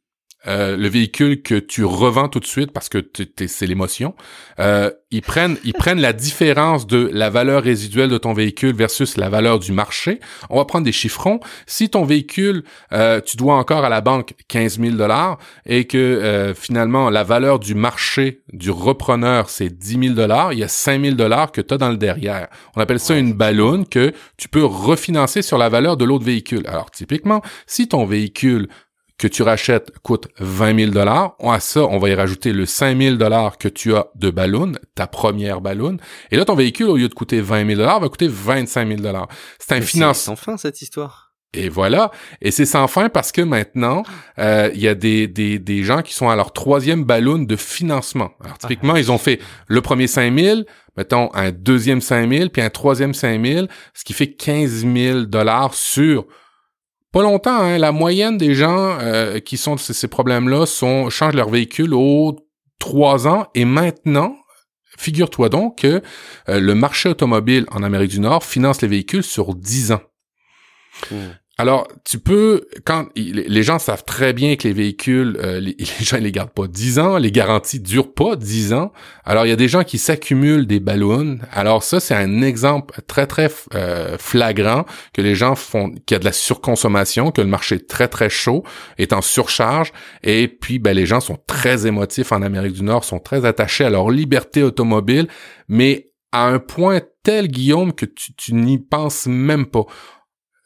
euh, le véhicule que tu revends tout de suite parce que c'est l'émotion. Euh, ils prennent ils prennent la différence de la valeur résiduelle de ton véhicule versus la valeur du marché. On va prendre des chiffrons. Si ton véhicule, euh, tu dois encore à la banque 15 000 dollars et que euh, finalement la valeur du marché du repreneur c'est 10 000 dollars, il y a 5 000 dollars que tu as dans le derrière. On appelle ça une ballonne que tu peux refinancer sur la valeur de l'autre véhicule. Alors typiquement, si ton véhicule que tu rachètes coûte 20 000 dollars. À ça, on va y rajouter le 5 000 dollars que tu as de ballon, ta première ballon. Et là, ton véhicule, au lieu de coûter 20 000 dollars, va coûter 25 000 dollars. C'est un financement. sans fin, cette histoire. Et voilà. Et c'est sans fin parce que maintenant, euh, il y a des, des, des gens qui sont à leur troisième ballon de financement. Alors, typiquement, ah. ils ont fait le premier 5 000, mettons un deuxième 5 000, puis un troisième 5 000, ce qui fait 15 000 dollars sur pas longtemps, hein, la moyenne des gens euh, qui sont ces, ces problèmes-là sont changent leur véhicule aux trois ans et maintenant, figure-toi donc que euh, le marché automobile en Amérique du Nord finance les véhicules sur dix ans. Mmh. Alors, tu peux, quand les gens savent très bien que les véhicules, euh, les, [LAUGHS] gens ne les gardent pas 10 ans, les garanties durent pas 10 ans. Alors, il y a des gens qui s'accumulent des ballons. Alors, ça, c'est un exemple très, très euh, flagrant que les gens font, qu'il y a de la surconsommation, que le marché est très, très chaud, est en surcharge. Et puis, ben, les gens sont très émotifs en Amérique du Nord, sont très attachés à leur liberté automobile, mais à un point tel, Guillaume, que tu, tu n'y penses même pas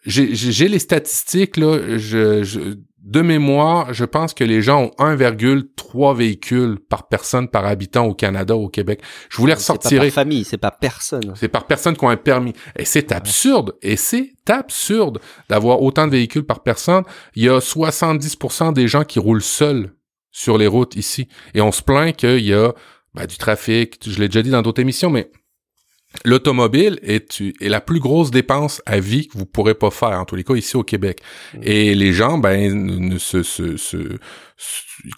j'ai les statistiques là, je, de mémoire, je pense que les gens ont 1,3 véhicules par personne par habitant au Canada, au Québec. Je voulais ressortir. C'est par famille, c'est pas personne. C'est par personne qui ont un permis. Et c'est absurde. Et c'est absurde d'avoir autant de véhicules par personne. Il y a 70% des gens qui roulent seuls sur les routes ici. Et on se plaint qu'il y a ben, du trafic. Je l'ai déjà dit dans d'autres émissions, mais L'automobile est, est, la plus grosse dépense à vie que vous pourrez pas faire, en tous les cas ici au Québec. Mm. Et les gens, ben, ne se, se, se,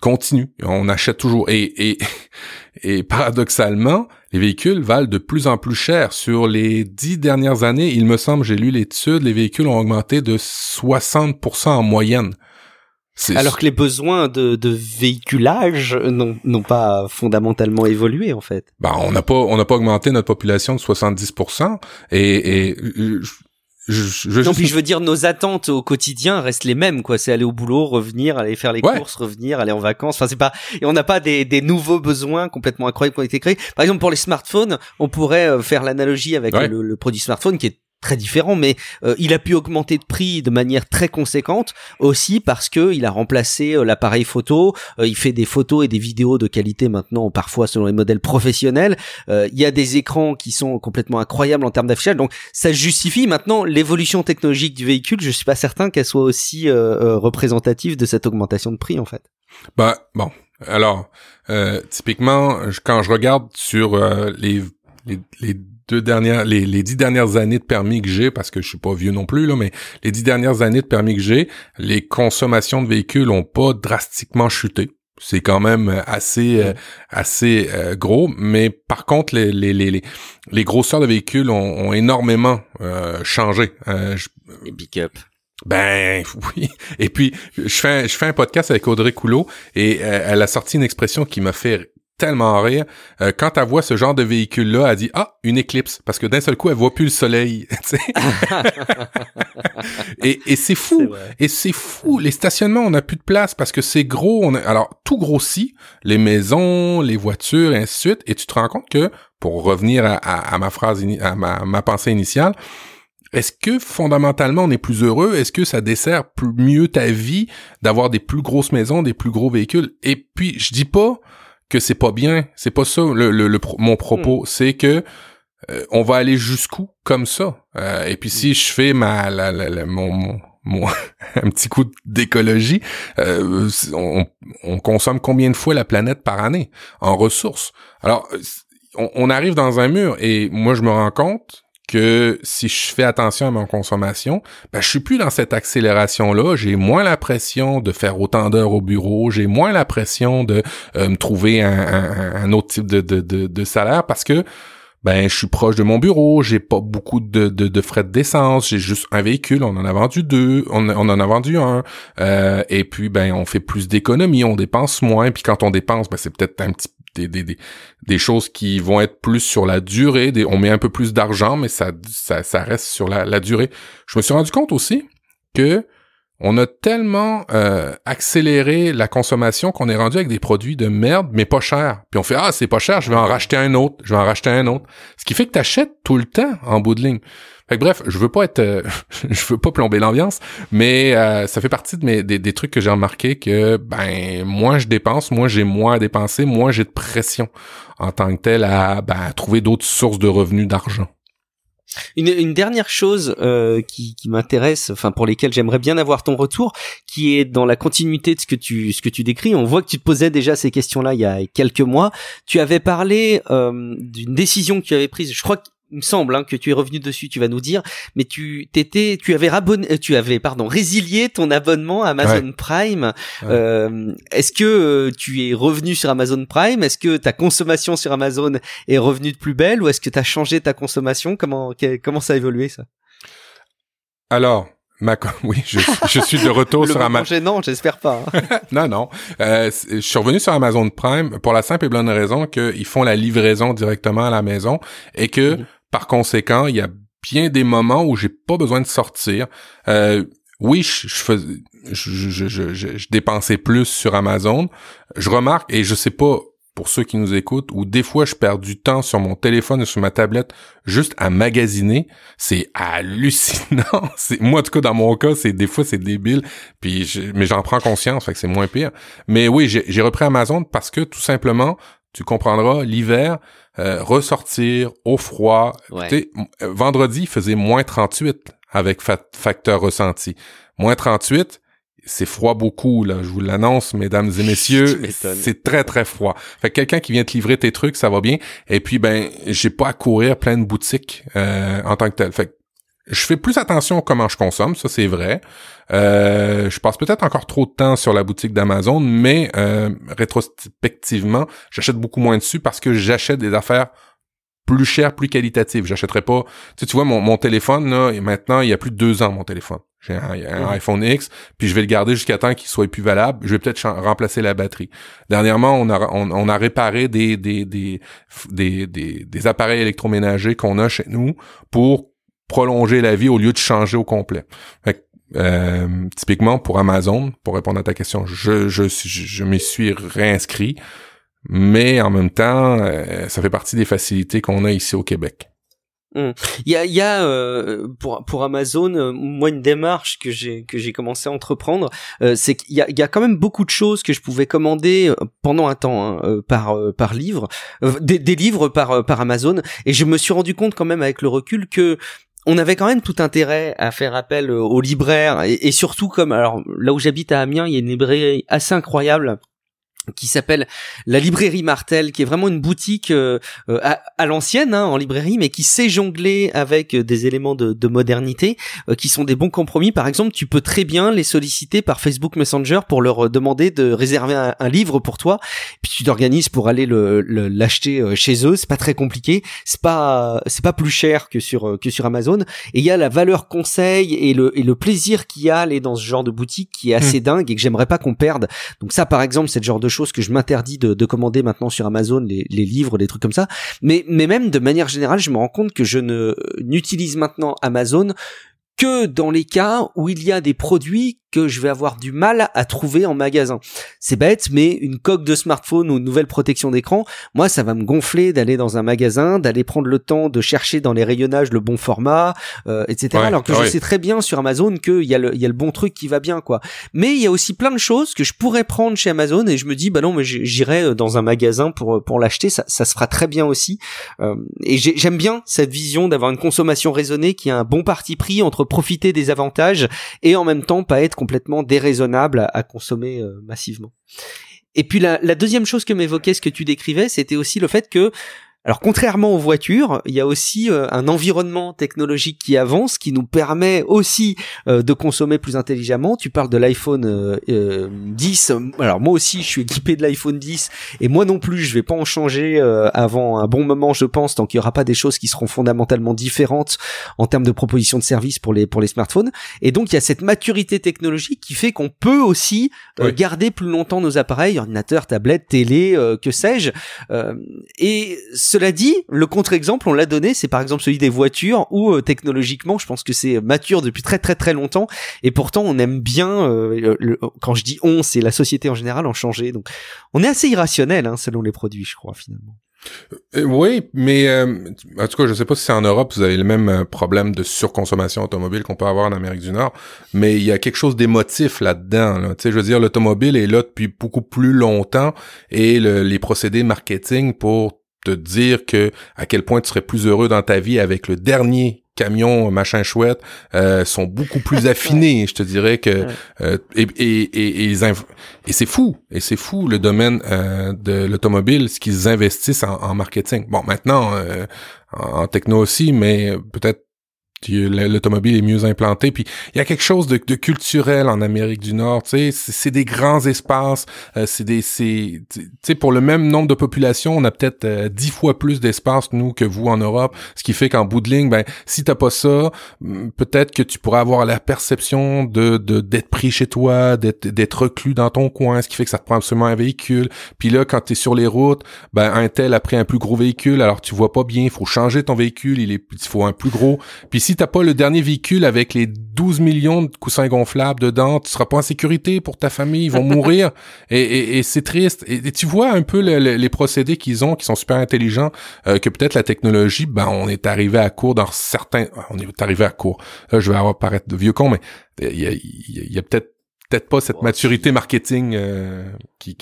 continuent. On achète toujours. Et, et, [LAUGHS] et paradoxalement, les véhicules valent de plus en plus cher. Sur les dix dernières années, il me semble, j'ai lu l'étude, les véhicules ont augmenté de 60% en moyenne. Alors que les besoins de, de véhiculage n'ont pas fondamentalement évolué en fait. Bah, on n'a pas on n'a pas augmenté notre population de 70% et, et je, je, non, puis je veux dire, nos attentes au quotidien restent les mêmes, quoi. C'est aller au boulot, revenir, aller faire les courses, revenir, aller en vacances. Enfin, c'est pas, et on n'a pas des, des nouveaux besoins complètement incroyables qui ont été créés. Par exemple, pour les smartphones, on pourrait euh, faire l'analogie avec le, le, produit smartphone qui est très différent, mais euh, il a pu augmenter de prix de manière très conséquente aussi parce que il a remplacé euh, l'appareil photo. Euh, il fait des photos et des vidéos de qualité maintenant, parfois selon les modèles professionnels. il y a des écrans qui sont complètement incroyables en termes d'affichage, donc ça justifie maintenant l'évolution technologique du véhicule. Je suis pas certain qu'elle soit aussi représentative de cette augmentation de prix en fait. Bah bon, alors typiquement quand je regarde sur les, les, les deux dernières, les, les dix dernières années de permis que j'ai, parce que je suis pas vieux non plus, là, mais les dix dernières années de permis que j'ai, les consommations de véhicules ont pas drastiquement chuté. C'est quand même assez euh, assez euh, gros, mais par contre les les les les, grosseurs de véhicules ont, énormément euh, changé. les pick-up. Ben [LAUGHS] oui. Et puis je fais je fais un podcast avec Audrey Coulot et elle a sorti une expression qui m'a fait tellement rire. Euh, quand elle voit ce genre de véhicule-là, elle dit ah une éclipse parce que d'un seul coup elle voit plus le soleil. [LAUGHS] et, et c'est fou. Et c'est fou. Les stationnements, on n'a plus de place parce que c'est gros. On Alors tout grossit, les maisons, les voitures, et ainsi de suite. Et tu te rends compte que pour revenir à, à, ma phrase, à ma, ma pensée initiale. Est-ce que fondamentalement on est plus heureux? Est-ce que ça dessert plus, mieux ta vie d'avoir des plus grosses maisons, des plus gros véhicules? Et puis je dis pas que c'est pas bien. C'est pas ça le, le, mon propos. Hmm. C'est que euh, on va aller jusqu'où comme ça? Euh, et puis si hmm. je fais ma la, mon, mon, [LAUGHS] un petit coup d'écologie, euh, on, on, consomme combien de fois la planète par année en ressources? Alors on, on arrive dans un mur et moi je me rends compte que si je fais attention à ma consommation, ben, je suis plus dans cette accélération-là. J'ai moins la pression de faire autant d'heures au bureau. J'ai moins la pression de euh, me trouver un, autre type de, de, de, salaire parce que ben je suis proche de mon bureau, j'ai pas beaucoup de, de, de frais d'essence, j'ai juste un véhicule, on en a vendu deux, on, on en a vendu un, euh, et puis ben on fait plus d'économies, on dépense moins, puis quand on dépense, ben c'est peut-être un petit des, des, des, choses qui vont être plus sur la durée, on met un peu plus d'argent, mais ça, ça, reste sur la, la durée. Je me suis rendu compte aussi que on a tellement euh, accéléré la consommation qu'on est rendu avec des produits de merde, mais pas cher. Puis on fait ah c'est pas cher, je vais en racheter un autre, je vais en racheter un autre. Ce qui fait que t'achètes tout le temps en bout de ligne. Bref, je veux pas être, euh, [LAUGHS] je veux pas plomber l'ambiance, mais euh, ça fait partie de mes des, des trucs que j'ai remarqué que ben moins je dépense, moins j'ai moins à dépenser, moins j'ai de pression en tant que tel à ben, trouver d'autres sources de revenus d'argent. Une, une, dernière chose euh, qui, qui m'intéresse, enfin pour lesquelles j'aimerais bien avoir ton retour, qui est dans la continuité de ce que tu ce que tu décris. On voit que tu te posais déjà ces questions-là il y a quelques mois. Tu avais parlé euh, d'une décision que tu avais prise. Je crois que il me semble hein, que tu es revenu dessus, tu vas nous dire, mais tu t'étais, tu avais rabonné, euh, tu avais pardon résilié ton abonnement à Amazon Prime. Euh, est-ce que euh, tu es revenu sur Amazon Prime? Est-ce que ta consommation sur Amazon est revenue de plus belle ou est-ce que tu as changé ta consommation? Comment comment ça a évolué ça? Alors, Ma [LAUGHS] oui, je, je, suis de retour [LAUGHS] sur Amazon. Non, j'espère pas. Hein. [LAUGHS] non, non. Euh, je suis revenu sur Amazon Prime pour la simple et bonne raison qu'ils font la livraison directement à la maison et que mhm. Par conséquent, il y a bien des moments où j'ai pas besoin de sortir. Euh, oui, je, dépensais plus sur Amazon. Je remarque, et je sais pas pour ceux qui nous écoutent, où des fois je perds du temps sur mon téléphone et sur ma tablette juste à magasiner, c'est hallucinant. [LAUGHS] C'est moi en tout cas dans mon cas, c'est des fois c'est débile, mais j'en prends conscience, c'est moins pire. Mais oui, j'ai repris Amazon parce que tout simplement, tu comprendras, l'hiver, euh, ressortir au froid. Euh, vendredi, il faisait moins 38 avec facteur ressenti. Moins 38, c'est froid beaucoup, là, je vous l'annonce, mesdames et [LAUGHS] messieurs. c'est très, très froid. Fait que quelqu'un qui vient te livrer tes trucs, ça va bien. Et puis, ben, j'ai pas à courir plein de boutiques euh, en tant que tel. Fait que je fais plus attention à comment je consomme, ça c'est vrai. Euh, je passe peut-être encore trop de temps sur la boutique d'Amazon, mais euh, rétrospectivement, j'achète beaucoup moins dessus parce que j'achète des affaires plus chères, plus qualitatives. J'achèterais pas. Tu, sais, tu vois, mon, mon téléphone, là, et maintenant, il y a plus de deux ans, mon téléphone. J'ai un, iPhone X, puis je vais le garder jusqu'à temps qu'il soit plus valable. Je vais peut-être remplacer la batterie. Dernièrement, on a, on, a réparé des des, des, des, des, des appareils électroménagers qu'on a chez nous pour prolonger la vie au lieu de changer au complet. euh, typiquement pour Amazon, pour répondre à ta question, je, je, je, me suis réinscrit, mais en même temps, euh, ça fait partie des facilités qu'on a ici au Québec. Hum. Il y a, il y a euh, pour pour Amazon, euh, moi une démarche que j'ai que j'ai commencé à entreprendre, euh, c'est qu'il y a, il y a quand même beaucoup de choses que je pouvais commander pendant un temps hein, par par livre, des, des, livres par par Amazon, et je me suis rendu compte quand même avec le recul que on avait quand même tout intérêt à faire appel aux libraires et, et surtout comme alors là où j'habite à Amiens, il y a une librairie assez incroyable qui s'appelle la librairie Martel, qui est vraiment une boutique euh, euh, à, l'ancienne hein, en librairie, mais qui sait jongler avec euh, des éléments de, de modernité, qui sont des bons compromis. Par exemple, tu peux très bien les solliciter par Facebook Messenger pour leur demander de réserver un, livre pour toi, puis tu t'organises pour aller le, l'acheter chez eux. C'est pas très compliqué, c'est pas c'est pas plus cher que sur que sur Amazon. Et il y a la valeur conseil et le et le plaisir qu'il y a à aller dans ce genre de boutique qui est assez mmh. dingue et que j'aimerais pas qu'on perde. Donc ça, par exemple, c'est le genre de choses que je m'interdis de, de, commander maintenant sur Amazon, les, les, livres, les trucs comme ça. Mais, mais même de manière générale, je me rends compte que je ne n'utilise maintenant Amazon que dans les cas où il y a des produits que je vais avoir du mal à trouver en magasin. C'est bête, mais une coque de smartphone ou une nouvelle protection d'écran, moi, ça va me gonfler d'aller dans un magasin, d'aller prendre le temps de chercher dans les rayonnages le bon format, euh, etc. alors que je sais très bien sur Amazon qu'il y, a le, y a le bon truc qui va bien, quoi. Mais il y a aussi plein de choses que je pourrais prendre chez Amazon et je me dis, bah non, mais j'irai euh, dans un magasin pour, pour l'acheter, ça, ça se fera très bien aussi. Euh, et j'aime bien cette vision d'avoir une consommation raisonnée qui a un bon parti pris entre profiter des avantages et en même temps pas être complètement déraisonnable à, consommer euh, massivement. Et puis la, deuxième chose que m'évoquait ce que tu décrivais, c'était aussi le fait que Alors contrairement aux voitures, il y a aussi euh, un environnement technologique qui avance, qui nous permet aussi euh, de consommer plus intelligemment. Tu parles de l'iPhone 10. Euh, Alors moi aussi, je suis équipé de l'iPhone 10 et moi non plus, je vais pas en changer avant un bon moment, je pense, tant qu'il y aura pas des choses qui seront fondamentalement différentes en termes de propositions de services pour les pour les smartphones. Et donc il y a cette maturité technologique qui fait qu'on peut aussi garder plus longtemps nos appareils, ordinateurs, tablettes, télé, que sais-je. et cela dit, le contre-exemple, on l'a donné, c'est par exemple celui des voitures où euh, technologiquement, je pense que c'est mature depuis très très très longtemps et pourtant on aime bien. Euh, quand je dis on, c'est la société en général en changer. Donc, on est assez irrationnel hein, selon les produits, je crois finalement. Euh, oui, mais en tout cas, je sais pas si c'est en Europe, vous avez le même problème de surconsommation automobile qu'on peut avoir en Amérique du Nord, mais il y a quelque chose d'émotif là-dedans. Là. Tu sais, je veux dire, l'automobile est là depuis beaucoup plus longtemps et les procédés marketing pour te dire que à quel point tu serais plus heureux dans ta vie avec le dernier camion machin chouette euh, sont beaucoup plus [LAUGHS] affinés. Je te dirais que euh, et et et, et, c'est fou et c'est fou le domaine euh, de l'automobile ce qu'ils investissent en, marketing. Bon maintenant en techno aussi mais peut-être l'automobile est mieux implantée. Puis il y a quelque chose de, culturel en Amérique du Nord. Tu sais, c'est des grands espaces. Euh, c'est des, c'est, tu sais, pour le même nombre de population, on a peut-être euh, dix fois plus d'espace nous que vous en Europe. Ce qui fait qu'en bout de ligne, ben si t'as pas ça, peut-être que tu pourrais avoir la perception de d'être pris chez toi, d'être d'être reclus dans ton coin. Ce qui fait que ça te prend absolument un véhicule. Puis là, quand t'es sur les routes, ben un tel a pris un plus gros véhicule, alors tu vois pas bien. Il faut changer ton véhicule. Il est, il faut un plus gros. Puis si t'as pas le dernier véhicule avec les 12 millions de coussins gonflables dedans, tu seras pas en sécurité pour ta famille, ils vont [LAUGHS] mourir. Et, c'est triste. Et, tu vois un peu les procédés qu'ils ont, qui sont super intelligents, euh, que peut-être la technologie, ben on est arrivé à court dans certains, on est arrivé à court. Là, je vais avoir paraître de vieux con, mais il y a, peut-être peut-être pas cette maturité marketing euh, qui,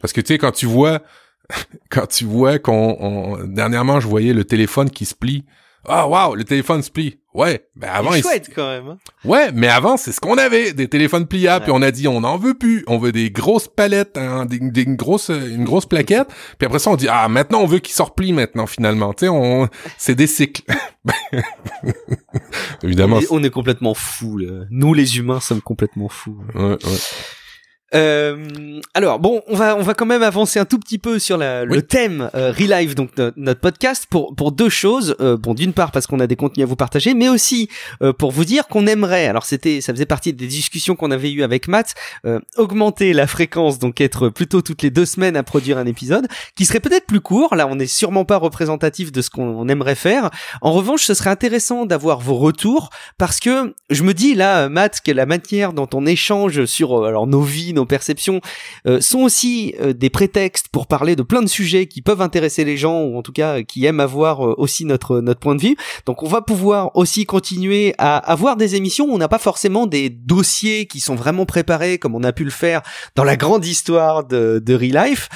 parce que tu sais quand tu vois [LAUGHS] quand tu vois qu'on dernièrement je voyais le téléphone qui se plie ah, wow, le téléphone se plie. Ouais, mais avant... C'est chouette, quand même. Hein. Ouais, mais avant, c'est ce qu'on avait, des téléphones pliables, puis on a dit, on n'en veut plus, on veut des grosses palettes, hein, des, une, grosse, une grosse plaquette, puis après ça, on dit, ah, maintenant, on veut qu'il se replie maintenant, finalement. Tu sais, on... c'est des cycles. [LAUGHS] Évidemment. On est, complètement fous, là. Nous, les humains, sommes complètement fous. Ouais, ouais. Euh, alors bon, on va on va quand même avancer un tout petit peu sur la, le thème euh, Relive, donc notre podcast, pour pour deux choses. Euh, bon, d'une part parce qu'on a des contenus à vous partager, mais aussi euh, pour vous dire qu'on aimerait. Alors c'était, ça faisait partie des discussions qu'on avait eues avec Matt, euh, augmenter la fréquence, donc être plutôt toutes les deux semaines à produire un épisode, qui serait peut-être plus court. Là, on n'est sûrement pas représentatif de ce qu'on aimerait faire. En revanche, ce serait intéressant d'avoir vos retours parce que je me dis là, Matt, que la manière dont on échange sur alors nos vies, nos perceptions euh, sont aussi euh, des prétextes pour parler de plein de sujets qui peuvent intéresser les gens ou en tout cas qui aiment avoir euh, aussi notre notre point de vue. Donc on va pouvoir aussi continuer à avoir des émissions où on n'a pas forcément des dossiers qui sont vraiment préparés comme on a pu le faire dans la grande histoire de, de Real Life,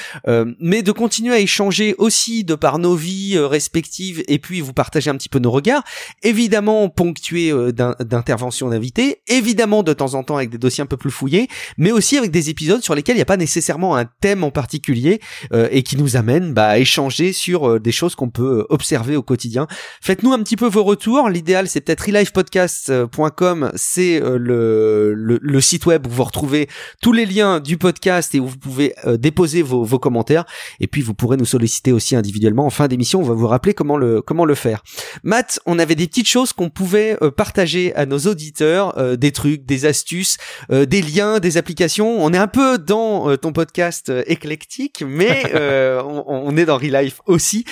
mais de continuer à échanger aussi de par nos vies respectives et puis vous partager un petit peu nos regards, évidemment ponctués d'interventions d'invités, évidemment de temps en temps avec des dossiers un peu plus fouillés, mais aussi avec des épisodes sur lesquels il n'y a pas nécessairement un thème en particulier euh, et qui nous amène bah, à échanger sur euh, des choses qu'on peut euh, observer au quotidien. Faites-nous un petit peu vos retours. L'idéal, c'est peut-être relifepodcast.com. C'est le, le, site web où vous retrouvez tous les liens du podcast et où vous pouvez déposer vos, vos commentaires. Et puis, vous pourrez nous solliciter aussi individuellement. En fin d'émission, on va vous rappeler comment le, comment le faire. Matt, on avait des petites choses qu'on pouvait partager à nos auditeurs, des trucs, des astuces, des liens, des applications. On un peu dans euh, ton podcast euh, éclectique, mais [LAUGHS] euh, on, est dans Real Life aussi.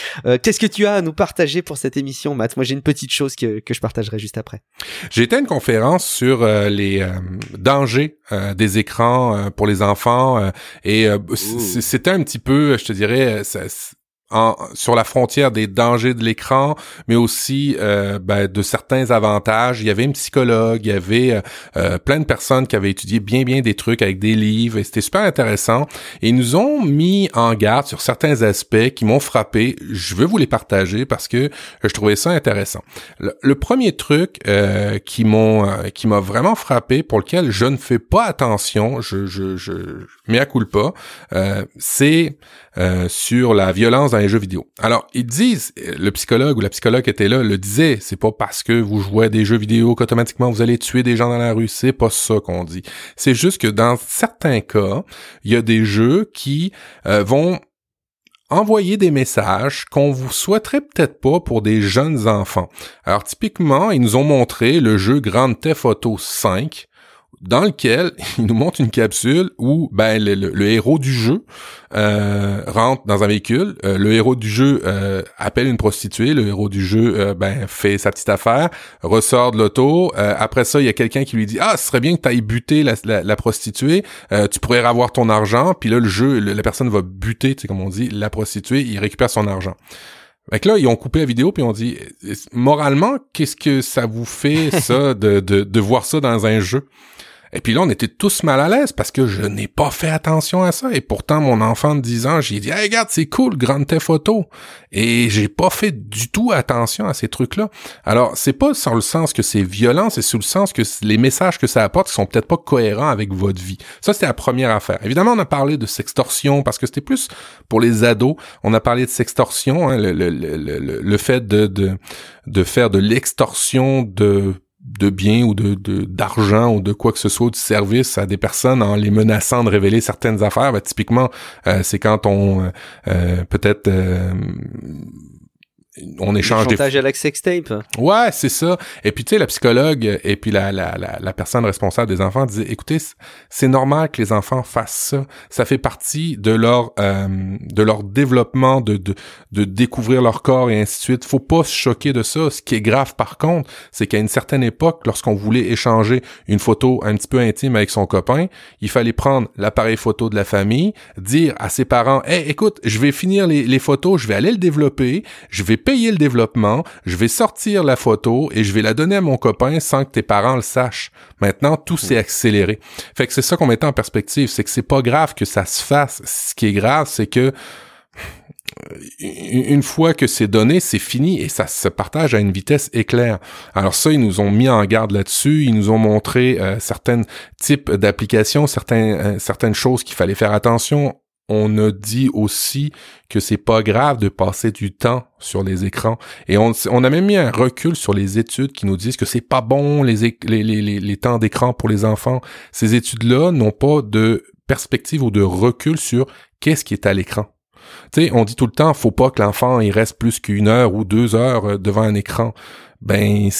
Qu'est-ce que tu as à nous partager pour cette émission, Matt? Moi, j'ai une petite chose que, que je partagerai juste après. J'ai été à une conférence sur les dangers des écrans pour les enfants et c'était un petit peu, je te dirais, ça, sur la frontière des dangers de l'écran, mais aussi euh, ben, de certains avantages. Il y avait un psychologue, il y avait euh, euh, plein de personnes qui avaient étudié bien bien des trucs avec des livres, et c'était super intéressant. Et ils nous ont mis en garde sur certains aspects qui m'ont frappé. Je veux vous les partager parce que je trouvais ça intéressant. Le, premier truc qui m'ont qui m'a vraiment frappé, pour lequel je ne fais pas attention, je je je, je coup pas, c'est sur la violence dans les jeux vidéo. Alors, ils disent, le psychologue ou la psychologue qui était là le disait, c'est pas parce que vous jouez à des jeux vidéo qu'automatiquement vous allez tuer des gens dans la rue, c'est pas ça qu'on dit. C'est juste que dans certains cas, il y a des jeux qui euh, vont envoyer des messages qu'on vous souhaiterait peut-être pas pour des jeunes enfants. Alors typiquement, ils nous ont montré le jeu Grand Theft Auto 5 dans lequel [LAUGHS] il nous montre une capsule où ben le, héros du jeu euh, rentre dans un véhicule, euh, le héros du jeu euh, appelle une prostituée, le héros du jeu ben fait sa petite affaire, ressort de l'auto, après ça il y a quelqu'un qui lui dit ah ce serait bien que tu ailles buter la, la, prostituée, tu pourrais avoir ton argent, puis là le jeu la personne va buter, c'est comme on dit la prostituée, il récupère son argent. Fait là, ils ont coupé la vidéo puis ont dit moralement, qu'est-ce que ça vous fait ça de, de, de voir ça dans un jeu et puis là, on était tous mal à l'aise parce que je n'ai pas fait attention à ça. Et pourtant, mon enfant de 10 ans, j'ai dit, hey, regarde, c'est cool, grande tes photos. Et j'ai pas fait du tout attention à ces trucs-là. Alors, c'est pas sur le sens que c'est violent, c'est sous le sens que les messages que ça apporte sont peut-être pas cohérents avec votre vie. Ça, c'était la première affaire. Évidemment, on a parlé de sextorsion parce que c'était plus pour les ados. On a parlé de sextorsion, hein, le, le, le, le, fait de, de, de faire de l'extorsion de de biens ou de d'argent ou de quoi que ce soit de service à des personnes en les menaçant de révéler certaines affaires ben, typiquement euh, c'est quand on euh, peut-être euh, on échange des à l'accès sextape. Ouais, c'est ça. Et puis tu sais la psychologue et puis la, la, la, la personne responsable des enfants disait écoutez, c'est normal que les enfants fassent ça. Ça fait partie de leur euh, de leur développement de, de de découvrir leur corps et ainsi de suite. Faut pas se choquer de ça. Ce qui est grave par contre, c'est qu'à une certaine époque, lorsqu'on voulait échanger une photo un petit peu intime avec son copain, il fallait prendre l'appareil photo de la famille, dire à ses parents "Hey, écoute, je vais finir les, les photos, je vais aller le développer, je vais payer le développement, je vais sortir la photo et je vais la donner à mon copain sans que tes parents le sachent. Maintenant, tout s'est accéléré. Fait que c'est ça qu'on mettait en perspective, c'est que c'est pas grave que ça se fasse. Ce qui est grave, c'est que une fois que c'est donné, c'est fini et ça se partage à une vitesse éclair. Alors ça, ils nous ont mis en garde là-dessus, ils nous ont montré euh, certains types d'applications, certains, euh, certaines choses qu'il fallait faire attention on a dit aussi que c'est pas grave de passer du temps sur les écrans. Et on, a même mis un recul sur les études qui nous disent que c'est pas bon les, les temps d'écran pour les enfants. Ces études-là n'ont pas de perspective ou de recul sur qu'est-ce qui est à l'écran. On dit tout le temps, faut pas que l'enfant il reste plus qu'une heure ou deux heures euh, devant un écran. Ben,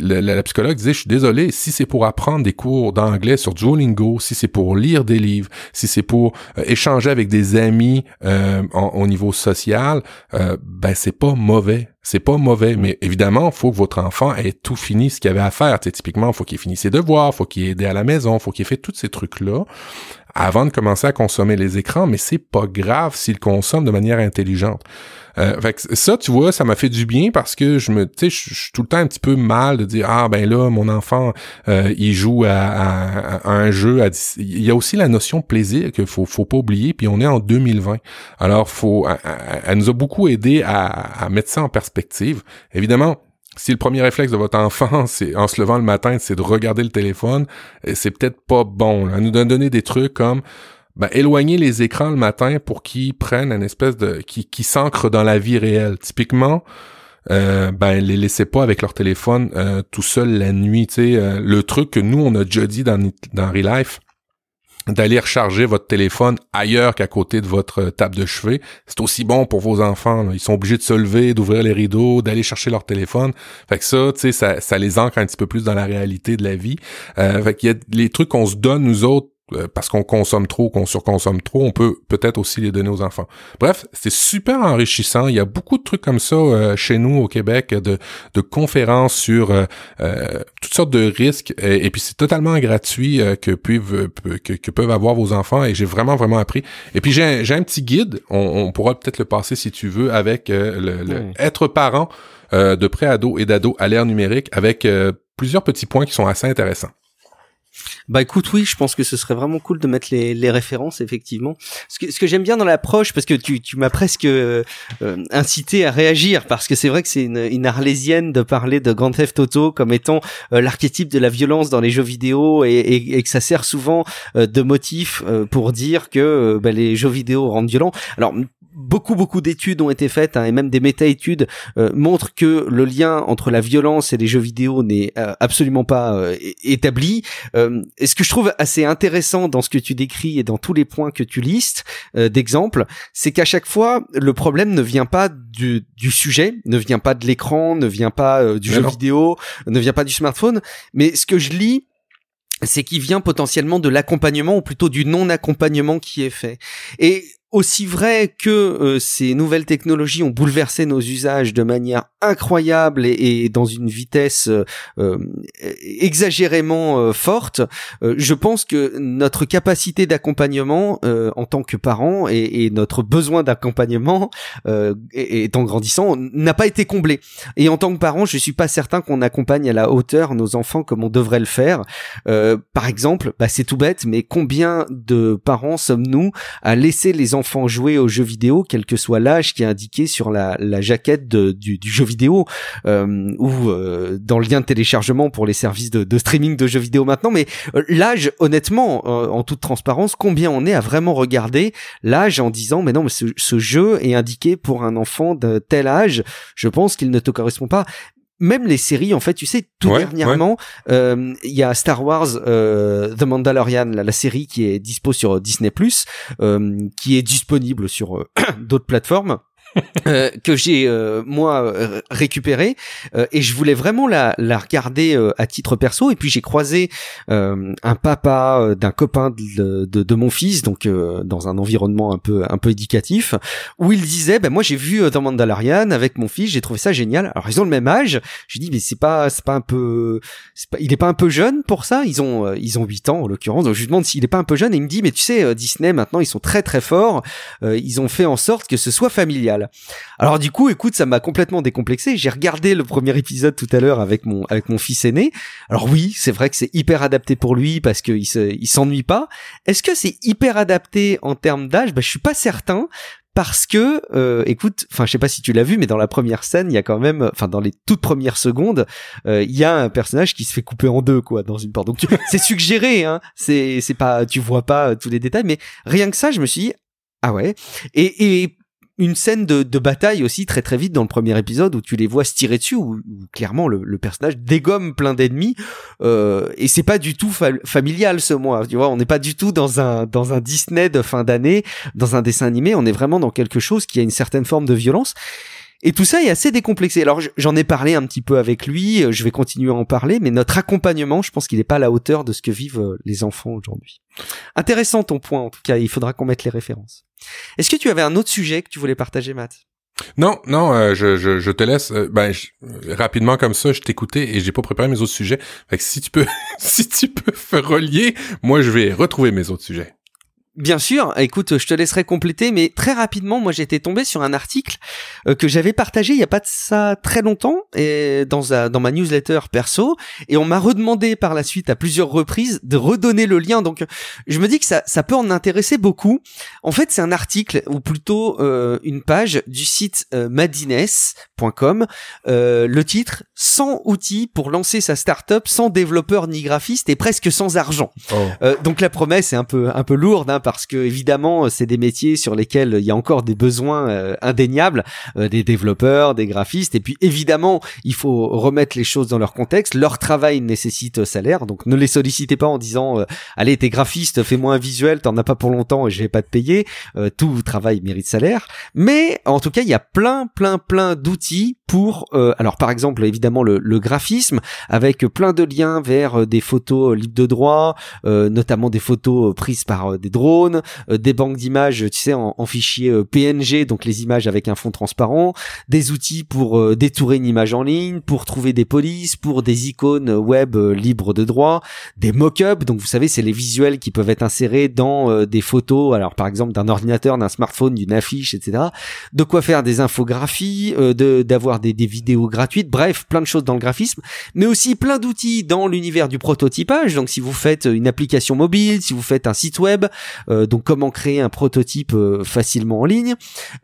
la, psychologue disait, je suis désolé, si c'est pour apprendre des cours d'anglais sur Duolingo, si c'est pour lire des livres, si c'est pour euh, échanger avec des amis euh, au niveau social, ben c'est pas mauvais. C'est pas mauvais, mais évidemment, faut que votre enfant ait tout fini ce qu'il avait à faire. T'sais, typiquement, faut qu'il finisse ses devoirs, faut qu'il ait à la maison, faut qu'il ait fait tous ces trucs-là avant de commencer à consommer les écrans, mais c'est pas grave s'il consomme de manière intelligente. Euh, ça, tu vois, ça m'a fait du bien parce que je me, tu je suis tout le temps un petit peu mal de dire ah ben là, mon enfant, euh, il joue à, un jeu. Il y a aussi la notion plaisir qu'il faut, faut pas oublier. Puis on est en 2020, alors faut, elle, nous a beaucoup aidé à, à mettre ça en perspective. Évidemment, si le premier réflexe de votre enfant, [LAUGHS] c'est en se levant le matin, c'est de regarder le téléphone, euh, c'est peut-être pas bon. Elle nous donne donner des trucs comme ben, éloigner les écrans le matin pour qu'ils prennent une espèce de qui, qui s'ancrent dans la vie réelle. Typiquement, euh, ben les laissez pas avec leur téléphone euh, tout seul la nuit. Tu sais, euh, le truc que nous on a déjà dit dans dans Relife, d'aller recharger votre téléphone ailleurs qu'à côté de votre table de chevet. C'est aussi bon pour vos enfants. Ils sont obligés de se lever, d'ouvrir les rideaux, d'aller chercher leur téléphone. Fait que ça, tu sais, ça, ça les ancre un petit peu plus dans la réalité de la vie. Euh, fait qu'il y a les trucs qu'on se donne, nous autres, euh, parce qu'on consomme trop, qu'on surconsomme trop, on peut peut-être aussi les donner aux enfants. Bref, c'est super enrichissant. Il y a beaucoup de trucs comme ça euh, chez nous au Québec, de, de conférences sur euh, toutes sortes de risques, et, puis c'est totalement gratuit que, peuvent, que, que, peuvent avoir vos enfants, et j'ai vraiment, vraiment appris. Et puis j'ai un, un petit guide, on, pourra peut-être le passer si tu veux, avec le, être parent de pré-ado et d'ado à l'ère numérique, avec plusieurs petits points qui sont assez intéressants. Bah écoute, oui, je pense que ce serait vraiment cool de mettre les, les références, effectivement. Ce que, ce que j'aime bien dans l'approche, parce que tu, tu m'as presque euh, incité à réagir, parce que c'est vrai que c'est une, une arlésienne de parler de Grand Theft Auto comme étant euh, l'archétype de la violence dans les jeux vidéo et, et, et que ça sert souvent euh, de motif pour dire que bah, les jeux vidéo rendent violents. Alors beaucoup beaucoup d'études ont été faites hein, et même des méta-études euh, montrent que le lien entre la violence et les jeux vidéo n'est euh, absolument pas euh, établi. et ce que je trouve assez intéressant dans ce que tu décris et dans tous les points que tu listes d'exemples, c'est qu'à chaque fois le problème ne vient pas du, du sujet, ne vient pas de l'écran, ne vient pas du jeu vidéo, ne vient pas du smartphone, mais ce que je lis c'est qu'il vient potentiellement de l'accompagnement ou plutôt du non-accompagnement qui est fait. Et aussi vrai que euh, ces nouvelles technologies ont bouleversé nos usages de manière incroyable et, dans une vitesse euh, euh, exagérément forte, je pense que notre capacité d'accompagnement en tant que parents et, et notre besoin d'accompagnement étant grandissant n'a pas été comblé. Et en tant que parent, je suis pas certain qu'on accompagne à la hauteur nos enfants comme on devrait le faire. par exemple, bah, c'est tout bête, mais combien de parents sommes-nous à laisser les enfants jouer aux jeux vidéo, quel que soit l'âge qui est indiqué sur la, la jaquette du, jeu vidéo euh, ou euh, dans le lien de téléchargement pour les services de, de streaming de jeux vidéo maintenant. Mais euh, l'âge, honnêtement, en toute transparence, combien on est à vraiment regarder l'âge en disant mais non, mais ce, ce jeu est indiqué pour un enfant de tel âge. Je pense qu'il ne te correspond pas même les séries, en fait, tu sais, tout dernièrement, euh, il y a Star Wars euh, The Mandalorian, la, série qui est dispo sur Disney+, euh, qui est disponible sur euh, [CLEARS THROAT] d'autres plateformes. [LAUGHS] Euh, que j'ai euh, moi euh, et je voulais vraiment la, la regarder à titre perso et puis j'ai croisé un papa d'un copain de, de, de, mon fils donc dans un environnement un peu un peu éducatif où il disait ben moi j'ai vu dans Mandalorian avec mon fils j'ai trouvé ça génial. Alors ils ont le même âge. J'ai dit mais c'est pas c'est pas un peu pas, il est pas un peu jeune pour ça. Ils ont ils ont 8 ans en l'occurrence. Donc je lui demande s'il est pas un peu jeune et il me dit mais tu sais Disney maintenant ils sont très très forts. Ils ont fait en sorte que ce soit familial alors du coup, écoute, ça m'a complètement décomplexé. J'ai regardé le premier épisode tout à l'heure avec mon avec mon fils aîné. Alors oui, c'est vrai que c'est hyper adapté pour lui parce qu'il se il s'ennuie pas. Est-ce que c'est hyper adapté en termes d'âge? Bah je suis pas certain parce que, euh, écoute, enfin, je sais pas si tu l'as vu, mais dans la première scène, il y a quand même, enfin, dans les toutes premières secondes, euh, il y a un personnage qui se fait couper en deux, quoi, dans une porte. Donc, [LAUGHS] c'est suggéré, hein. C'est, c'est pas, tu vois pas tous les détails, mais rien que ça, je me suis dit, ah ouais. Et, et une scène de, de, bataille aussi très très vite dans le premier épisode où tu les vois se tirer dessus où, clairement le, le, personnage dégomme plein d'ennemis euh, et c'est pas du tout familial ce mois tu vois on n'est pas du tout dans un dans un Disney de fin d'année dans un dessin animé on est vraiment dans quelque chose qui a une certaine forme de violence et tout ça est assez décomplexé. Alors j'en ai parlé un petit peu avec lui, je vais continuer à en parler, mais notre accompagnement, je pense qu'il n'est pas à la hauteur de ce que vivent euh, les enfants aujourd'hui. Intéressant ton point, en tout cas, il faudra qu'on mette les références. Est-ce que tu avais un autre sujet que tu voulais partager, Matt? Non, non, euh, je, je, je, te laisse. Euh, ben, rapidement comme ça, je t'écoutais et j'ai pas préparé mes autres sujets. Fait que si tu peux, [LAUGHS] si tu peux relier, moi je vais retrouver mes autres sujets. Bien sûr, écoute, je te laisserai compléter, mais très rapidement, moi j'étais tombé sur un article euh, que j'avais partagé il y a pas de ça très longtemps et dans, dans ma newsletter perso, et on m'a redemandé par la suite à plusieurs reprises de redonner le lien. Donc je me dis que ça, ça peut en intéresser beaucoup. En fait, c'est un article ou plutôt euh, une page du site euh, madines.com. Euh, le titre 100 outils pour lancer sa startup sans développeur ni graphiste et presque sans argent. Oh. donc la promesse est un peu un peu lourde. Hein, parce que évidemment c'est des métiers sur lesquels il y a encore des besoins euh, indéniables, euh, des développeurs, des graphistes, et puis évidemment il faut remettre les choses dans leur contexte. Leur travail nécessite salaire, donc ne les sollicitez pas en disant euh, allez t'es graphiste, fais-moi un visuel, t'en as pas pour longtemps et je vais pas te payer. tout travail mérite salaire, mais en tout cas il y a plein plein plein d'outils pour alors par exemple évidemment le, le, graphisme avec plein de liens vers des photos libres de droit, notamment des photos prises par des drones euh, des banques d'images, tu sais, en, en fichier euh, PNG, donc les images avec un fond transparent, des outils pour euh, détourer une image en ligne, pour trouver des polices, pour des icônes web libres de droit, des mock-ups, donc vous savez, c'est les visuels qui peuvent être insérés dans des photos, alors par exemple d'un ordinateur, d'un smartphone, d'une affiche, etc. De quoi faire des infographies, de d'avoir des, des vidéos gratuites, bref, plein de choses dans le graphisme, mais aussi plein d'outils dans l'univers du prototypage. Donc si vous faites une application mobile, si vous faites un site web, donc comment créer un prototype euh, facilement en ligne,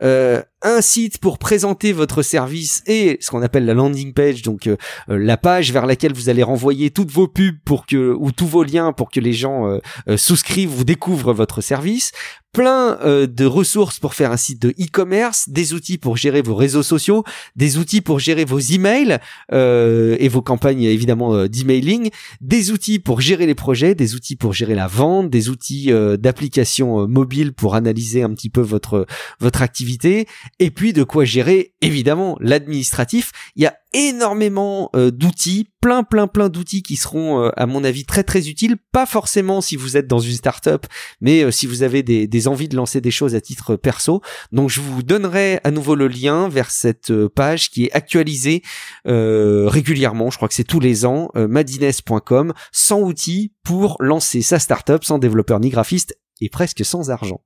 euh, un site pour présenter votre service et ce qu'on appelle la landing page, donc la page vers laquelle vous allez renvoyer toutes vos pubs pour que ou tous vos liens pour que les gens souscrivent ou découvrent votre service, plein euh, de ressources pour faire un site de e-commerce, des outils pour gérer vos réseaux sociaux, des outils pour gérer vos emails euh, et vos campagnes évidemment euh, d'emailing, des outils pour gérer les projets, des outils pour gérer la vente, des outils euh, d'application mobile pour analyser un petit peu votre votre activité et puis de quoi gérer évidemment l'administratif. Il y a énormément euh, d'outils, plein plein plein d'outils qui seront euh, à mon avis très très utiles, pas forcément si vous êtes dans une startup, mais euh, si vous avez des, des, envies de lancer des choses à titre perso. Donc je vous donnerai à nouveau le lien vers cette page qui est actualisée régulièrement, je crois que c'est tous les ans, madines.com, sans outils pour lancer sa startup sans développeur ni graphiste et presque sans argent.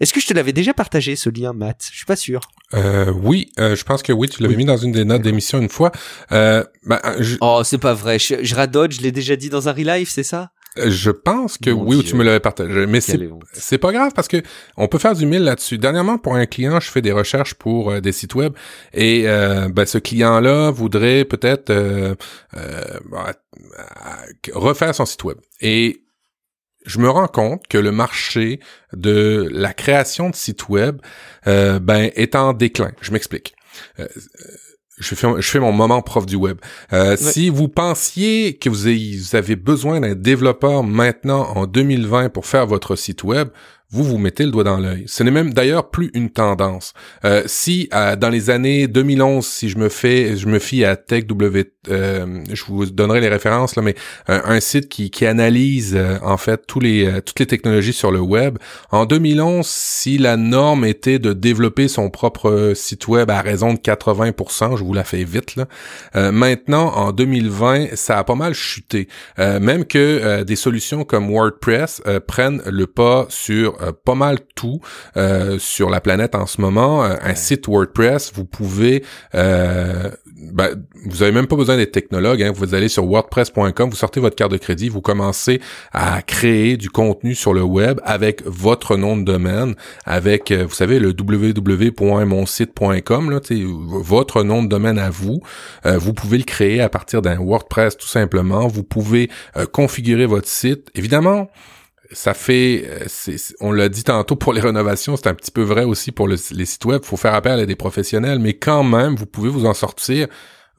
Est-ce que je te l'avais déjà partagé ce lien, Matt? Je suis pas sûr. Euh, oui, euh, je pense que oui, tu l'avais mis dans une des notes d'émission une fois. Euh, ben, Oh, c'est pas vrai. Je, je radote, je l'ai déjà dit dans un live, c'est ça? Je pense que oui, ou tu me l'avais partagé, mais c'est pas grave parce que on peut faire du mille là-dessus. Dernièrement, pour un client, je fais des recherches pour euh, des sites web et ben, ce client-là voudrait peut-être refaire son site web. Et je me rends compte que le marché de la création de sites web euh, ben, est en déclin. Je m'explique. Je fais, je fais mon moment prof du web. Euh, si vous pensiez que vous avez besoin d'un développeur maintenant en 2020 pour faire votre site web, vous vous mettez le doigt dans l'œil. Ce n'est même d'ailleurs plus une tendance. Euh, si euh, dans les années 2011, si je me fais, je me fie à TechW, euh, je vous donnerai les références là, mais euh, un site qui, qui analyse en fait tous les toutes les technologies sur le web. En 2011, si la norme était de développer son propre site web à raison de 80%, je vous la fais vite là. maintenant, en 2020, ça a pas mal chuté. même que des solutions comme WordPress prennent le pas sur euh, pas mal tout euh, sur la planète en ce moment. Euh, un site WordPress, vous pouvez, ben, vous avez même pas besoin d'être technologue. Hein, vous allez sur WordPress.com, vous sortez votre carte de crédit, vous commencez à créer du contenu sur le web avec votre nom de domaine, avec, vous savez, le www.monsite.com, là, votre nom de domaine à vous. vous pouvez le créer à partir d'un WordPress tout simplement. Vous pouvez configurer votre site. Évidemment, ça fait, euh, on l'a dit tantôt pour les rénovations, c'est un petit peu vrai aussi pour les sites web. Il faut faire appel à des professionnels, mais quand même, vous pouvez vous en sortir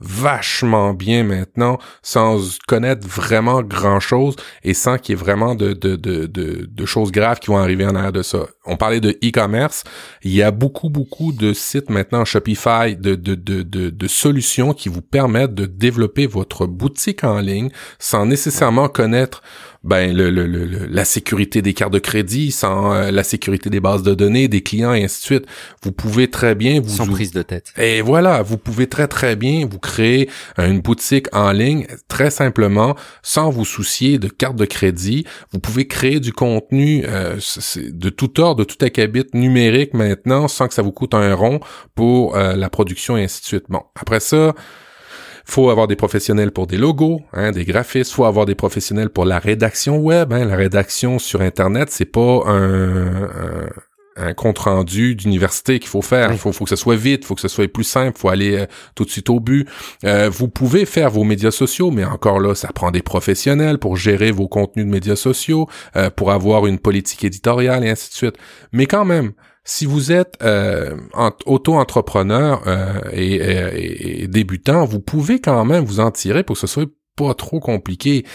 vachement bien maintenant sans connaître vraiment grand chose et sans qu'il y ait vraiment de, de, de, de, choses graves qui vont arriver en arrière de ça. On parlait de e-commerce. Il y a beaucoup, beaucoup de sites maintenant Shopify, de, de, de, de, de solutions qui vous permettent de développer votre boutique en ligne sans nécessairement connaître ben le, le, le, la sécurité des cartes de crédit, sans euh, la sécurité des bases de données, des clients et ainsi de suite. Vous pouvez très bien vous sans prise de tête. Et voilà, vous pouvez très très bien vous créer une boutique en ligne très simplement sans vous soucier de cartes de crédit. Vous pouvez créer du contenu euh, de tout ordre, de tout acabit numérique maintenant sans que ça vous coûte un rond pour euh, la production et ainsi de suite. Bon, après ça, faut avoir des professionnels pour des logos, hein, des graphistes, faut avoir des professionnels pour la rédaction web. Hein. La rédaction sur Internet, c'est pas un, un, compte rendu d'université qu'il faut faire. Il faut, faut que ce soit vite, faut que ce soit plus simple, faut aller euh, tout de suite au but. Euh, vous pouvez faire vos médias sociaux, mais encore là, ça prend des professionnels pour gérer vos contenus de médias sociaux, euh, pour avoir une politique éditoriale et ainsi de suite. Mais quand même, si vous êtes euh, auto-entrepreneur euh, et, débutant, vous pouvez quand même vous en tirer pour que ce soit pas trop compliqué.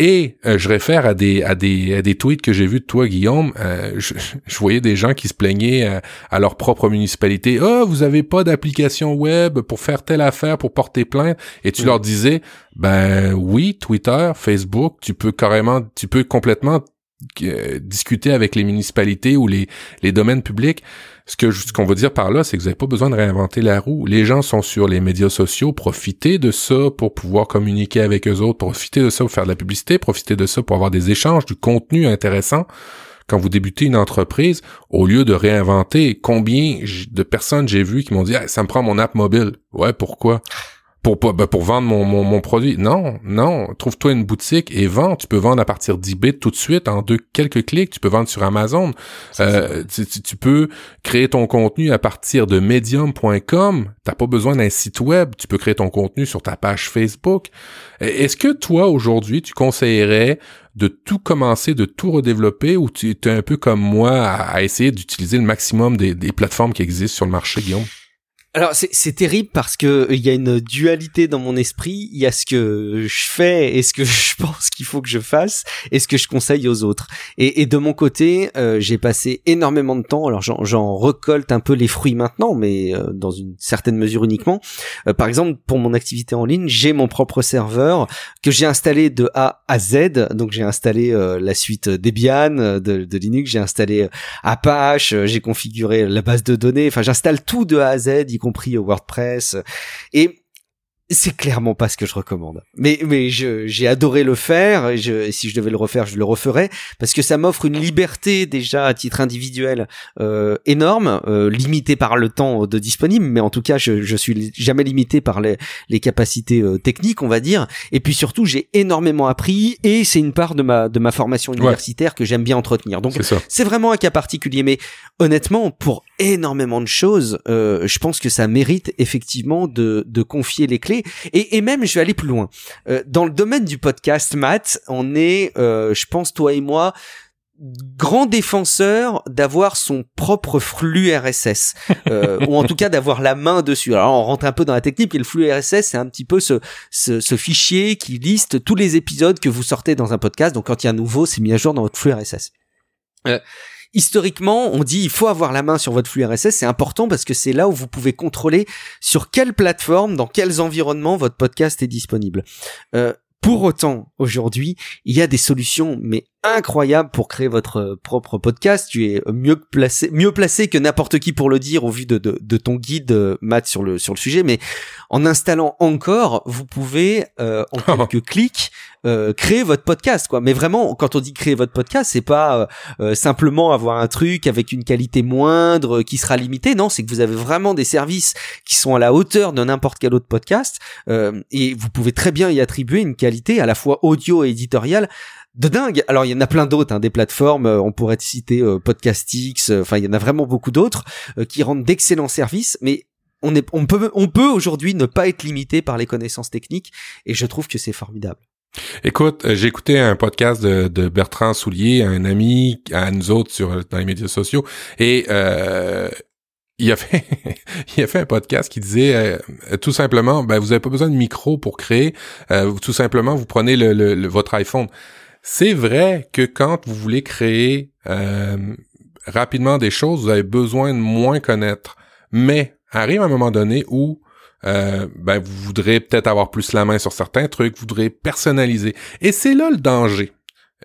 Et euh, je réfère à des à des à des tweets que j'ai vus de toi, Guillaume. [LAUGHS] Je, voyais des gens qui se plaignaient à leur propre municipalité. oh, vous avez pas d'application web pour faire telle affaire, pour porter plainte. Et tu leur disais, ben oui, Twitter, Facebook, tu peux carrément, tu peux complètement euh, discuter avec les municipalités ou les, les domaines publics. Ce que ce qu'on veut dire par là, c'est que vous n'avez pas besoin de réinventer la roue. Les gens sont sur les médias sociaux, profitez de ça pour pouvoir communiquer avec eux autres, profitez de ça pour faire de la publicité, profitez de ça pour avoir des échanges, du contenu intéressant. Quand vous débutez une entreprise, au lieu de réinventer, combien de personnes j'ai vues qui m'ont dit ah, ça me prend mon app mobile. Ouais, pourquoi? Pour pour, ben, pour vendre mon, mon, mon, produit. Non, non. Trouve-toi une boutique et vends. Tu peux vendre à partir d'eBay tout de suite en deux quelques clics. Tu peux vendre sur Amazon. Euh, tu, tu, peux créer ton contenu à partir de Medium.com. T'as pas besoin d'un site web. Tu peux créer ton contenu sur ta page Facebook. Est-ce que toi aujourd'hui tu conseillerais de tout commencer, de tout redévelopper, ou tu es un peu comme moi à, essayer d'utiliser le maximum des, des plateformes qui existent sur le marché, Guillaume? Alors c'est terrible parce que euh, il y a une dualité dans mon esprit. Il y a ce que je fais et ce que [LAUGHS] je pense qu'il faut que je fasse et ce que je conseille aux autres. Et, et de mon côté, euh, j'ai passé énormément de temps. Alors j'en recolte un peu les fruits maintenant, mais euh, dans une certaine mesure uniquement. par exemple, pour mon activité en ligne, j'ai mon propre serveur que j'ai installé de A à Z. Donc j'ai installé la suite Debian de, de Linux, j'ai installé Apache, j'ai configuré la base de données. Enfin, j'installe tout de A à Z compris au WordPress. Et c'est clairement pas ce que je recommande. Mais mais j'ai adoré le faire et, je, si je devais le refaire, je le referais parce que ça m'offre une liberté déjà à titre individuel euh, énorme, euh, limitée par le temps de disponible, mais en tout cas je, je suis jamais limité par les, les capacités euh, techniques, on va dire. Et puis surtout j'ai énormément appris et c'est une part de ma de ma formation universitaire que j'aime bien entretenir. Donc c'est vraiment un cas particulier, mais honnêtement pour énormément de choses, euh, je pense que ça mérite effectivement de de confier les clés et, même, je vais aller plus loin. Euh, dans le domaine du podcast, Matt, on est, euh, je pense, toi et moi, grand défenseur d'avoir son propre flux RSS euh, ou en tout cas d'avoir la main dessus. Alors on rentre un peu dans la technique et le flux RSS c'est un petit peu ce, ce, ce, fichier qui liste tous les épisodes que vous sortez dans un podcast. Donc quand il y a un nouveau, c'est mis à jour dans votre flux RSS. Euh, historiquement, on dit il faut avoir la main sur votre flux RSS, c'est important parce que c'est là où vous pouvez contrôler sur quelle plateforme, dans quels environnements votre podcast est disponible. Euh, pour autant, aujourd'hui, il y a des solutions, mais incroyables pour créer votre propre podcast. Tu es mieux placé, mieux placé que n'importe qui pour le dire au vu de, de, ton guide, Matt, sur le, sur le sujet. Mais en installant encore, vous pouvez, euh, en [LAUGHS] quelques clics, euh, créer votre podcast quoi mais vraiment quand on dit créer votre podcast c'est pas euh, euh, simplement avoir un truc avec une qualité moindre qui sera limitée non c'est que vous avez vraiment des services qui sont à la hauteur de n'importe quel autre podcast et vous pouvez très bien y attribuer une qualité à la fois audio et éditoriale de dingue. Alors il y en a plein d'autres, hein, des plateformes, on pourrait citer Podcastix, enfin il y en a vraiment beaucoup d'autres qui rendent d'excellents services, mais on, est, on peut, on peut aujourd'hui ne pas être limité par les connaissances techniques, et je trouve que c'est formidable. Écoute, euh, j'ai écouté un podcast de, Bertrand Soulier, un ami à nous autres sur dans les médias sociaux, et euh, il a fait [LAUGHS] il a fait un podcast qui disait euh, tout simplement, ben vous avez pas besoin de micro pour créer, tout simplement vous prenez le, votre iPhone. C'est vrai que quand vous voulez créer rapidement des choses, vous avez besoin de moins connaître, mais arrive un moment donné où euh, ben vous voudrez peut-être avoir plus la main sur certains trucs, vous voudrez personnaliser. Et c'est là le danger.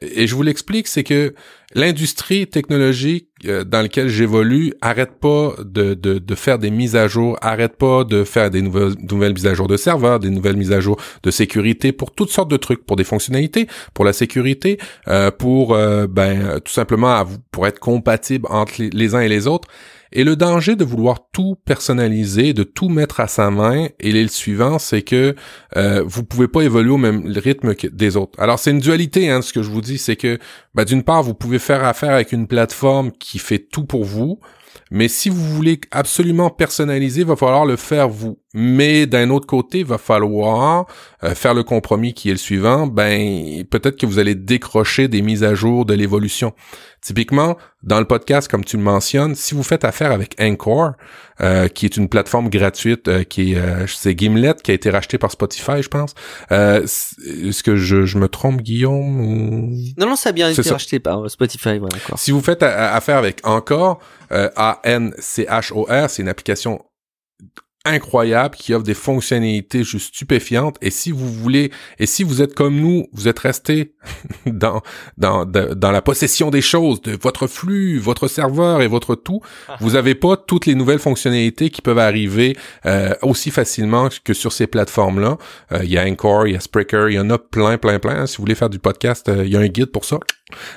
Et je vous l'explique, c'est que l'industrie technologique euh, dans laquelle j'évolue arrête pas de, de, de, faire des mises à jour, arrête pas de faire des nouvelles, nouvelles mises à jour de serveurs, des nouvelles mises à jour de sécurité pour toutes sortes de trucs, pour des fonctionnalités, pour la sécurité, euh, pour ben tout simplement pour être compatible entre les uns et les autres. Et le danger de vouloir tout personnaliser, de tout mettre à sa main, et le suivant, c'est que euh, vous pouvez pas évoluer au même rythme que des autres. Alors c'est une dualité, hein, ce que je vous dis, c'est que ben, d'une part, vous pouvez faire affaire avec une plateforme qui fait tout pour vous, mais si vous voulez absolument personnaliser, il va falloir le faire vous. Mais d'un autre côté, il va falloir euh, faire le compromis qui est le suivant. Ben, peut-être que vous allez décrocher des mises à jour de l'évolution. Typiquement, dans le podcast, comme tu le mentionnes, si vous faites affaire avec Anchor, euh, qui est une plateforme gratuite, euh, qui est, c'est Gimlet, qui a été racheté par Spotify, je pense. Est-ce que je, je, me trompe, Guillaume ou... Non, non, ça a bien été racheté par Spotify. Ouais, si vous faites affaire avec Encore, A-N-C-H-O-R, c'est une application incroyable qui offre des fonctionnalités juste stupéfiantes. Et si vous voulez et si vous êtes comme nous vous êtes resté [LAUGHS] dans dans dans la possession des choses de votre flux votre serveur et votre tout ah. vous avez pas toutes les nouvelles fonctionnalités qui peuvent arriver euh, aussi facilement que sur ces plateformes là euh, il y a Encore il y a Spreaker il y en a plein plein plein. Si vous voulez faire du podcast euh, il y a un guide pour ça.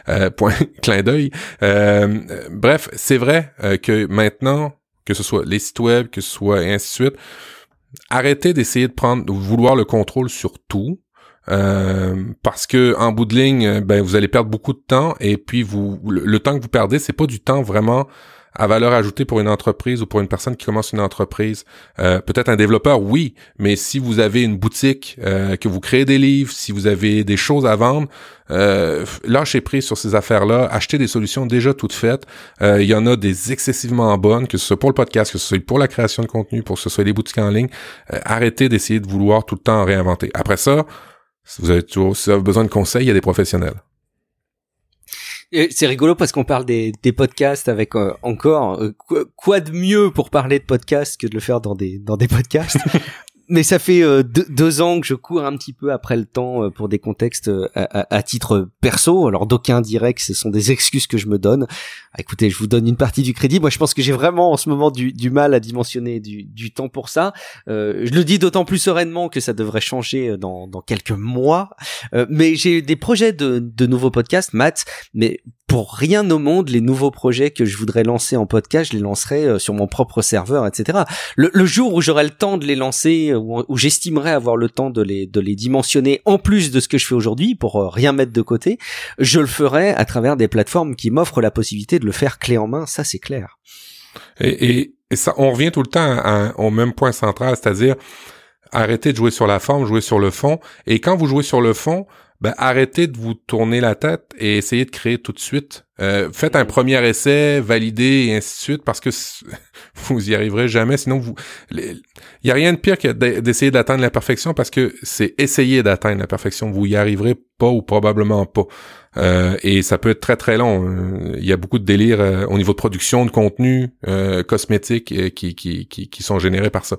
[LAUGHS] Point clin d'œil. Bref c'est vrai que maintenant que ce soit les sites web, que ce soit et ainsi de suite. arrêtez d'essayer de prendre, de vouloir le contrôle sur tout. Euh, parce que en bout de ligne, ben vous allez perdre beaucoup de temps et puis vous le, temps que vous perdez, c'est pas du temps vraiment à valeur ajoutée pour une entreprise ou pour une personne qui commence une entreprise. Euh, peut-être un développeur, oui, mais si vous avez une boutique, euh, que vous créez des livres, si vous avez des choses à vendre, euh, lâchez prise sur ces affaires-là, achetez des solutions déjà toutes faites. Euh, il y en a des excessivement bonnes, que ce soit pour le podcast, que ce soit pour la création de contenu, pour que ce soit des boutiques en ligne. Arrêtez d'essayer de vouloir tout le temps réinventer. Après ça, si vous avez toujours si vous avez besoin de conseils, il y a des professionnels. C'est rigolo parce qu'on parle des, podcasts avec euh, encore euh, quoi, de mieux pour parler de podcasts que de le faire dans des podcasts? [LAUGHS] mais ça fait euh, deux, ans que je cours un petit peu après le temps euh, pour des contextes euh, à, titre perso. Alors d'aucuns diraient que ce sont des excuses que je me donne. Ah, écoutez, je vous donne une partie du crédit. Moi, je pense que j'ai vraiment en ce moment du, mal à dimensionner du, temps pour ça. je le dis d'autant plus sereinement que ça devrait changer dans, quelques mois. mais j'ai des projets de, nouveaux podcasts, Matt. Mais pour rien au monde, les nouveaux projets que je voudrais lancer en podcast, je les lancerai sur mon propre serveur, etc. Le jour où j'aurai le temps de les lancer où, j'estimerais avoir le temps de les, de les dimensionner en plus de ce que je fais aujourd'hui pour euh, rien mettre de côté, je le ferai à travers des plateformes qui m'offrent la possibilité de le faire clé en main, ça c'est clair. Et, et, ça, on revient tout le temps au même point central, c'est-à-dire arrêter de jouer sur la forme, jouer sur le fond. Et quand vous jouez sur le fond, ben, arrêtez de vous tourner la tête et essayez de créer tout de suite. Euh, faites un premier essai, validez et ainsi de suite parce que [LAUGHS] vous y arriverez jamais. Sinon, vous, il y a rien de pire que d'essayer d'atteindre la perfection parce que c'est essayer d'atteindre la perfection. Vous y arriverez pas ou probablement pas. Euh, et ça peut être très très long. Euh, il y a beaucoup de délires au niveau de production de contenu cosmétique qui, qui, qui, qui sont générés par ça.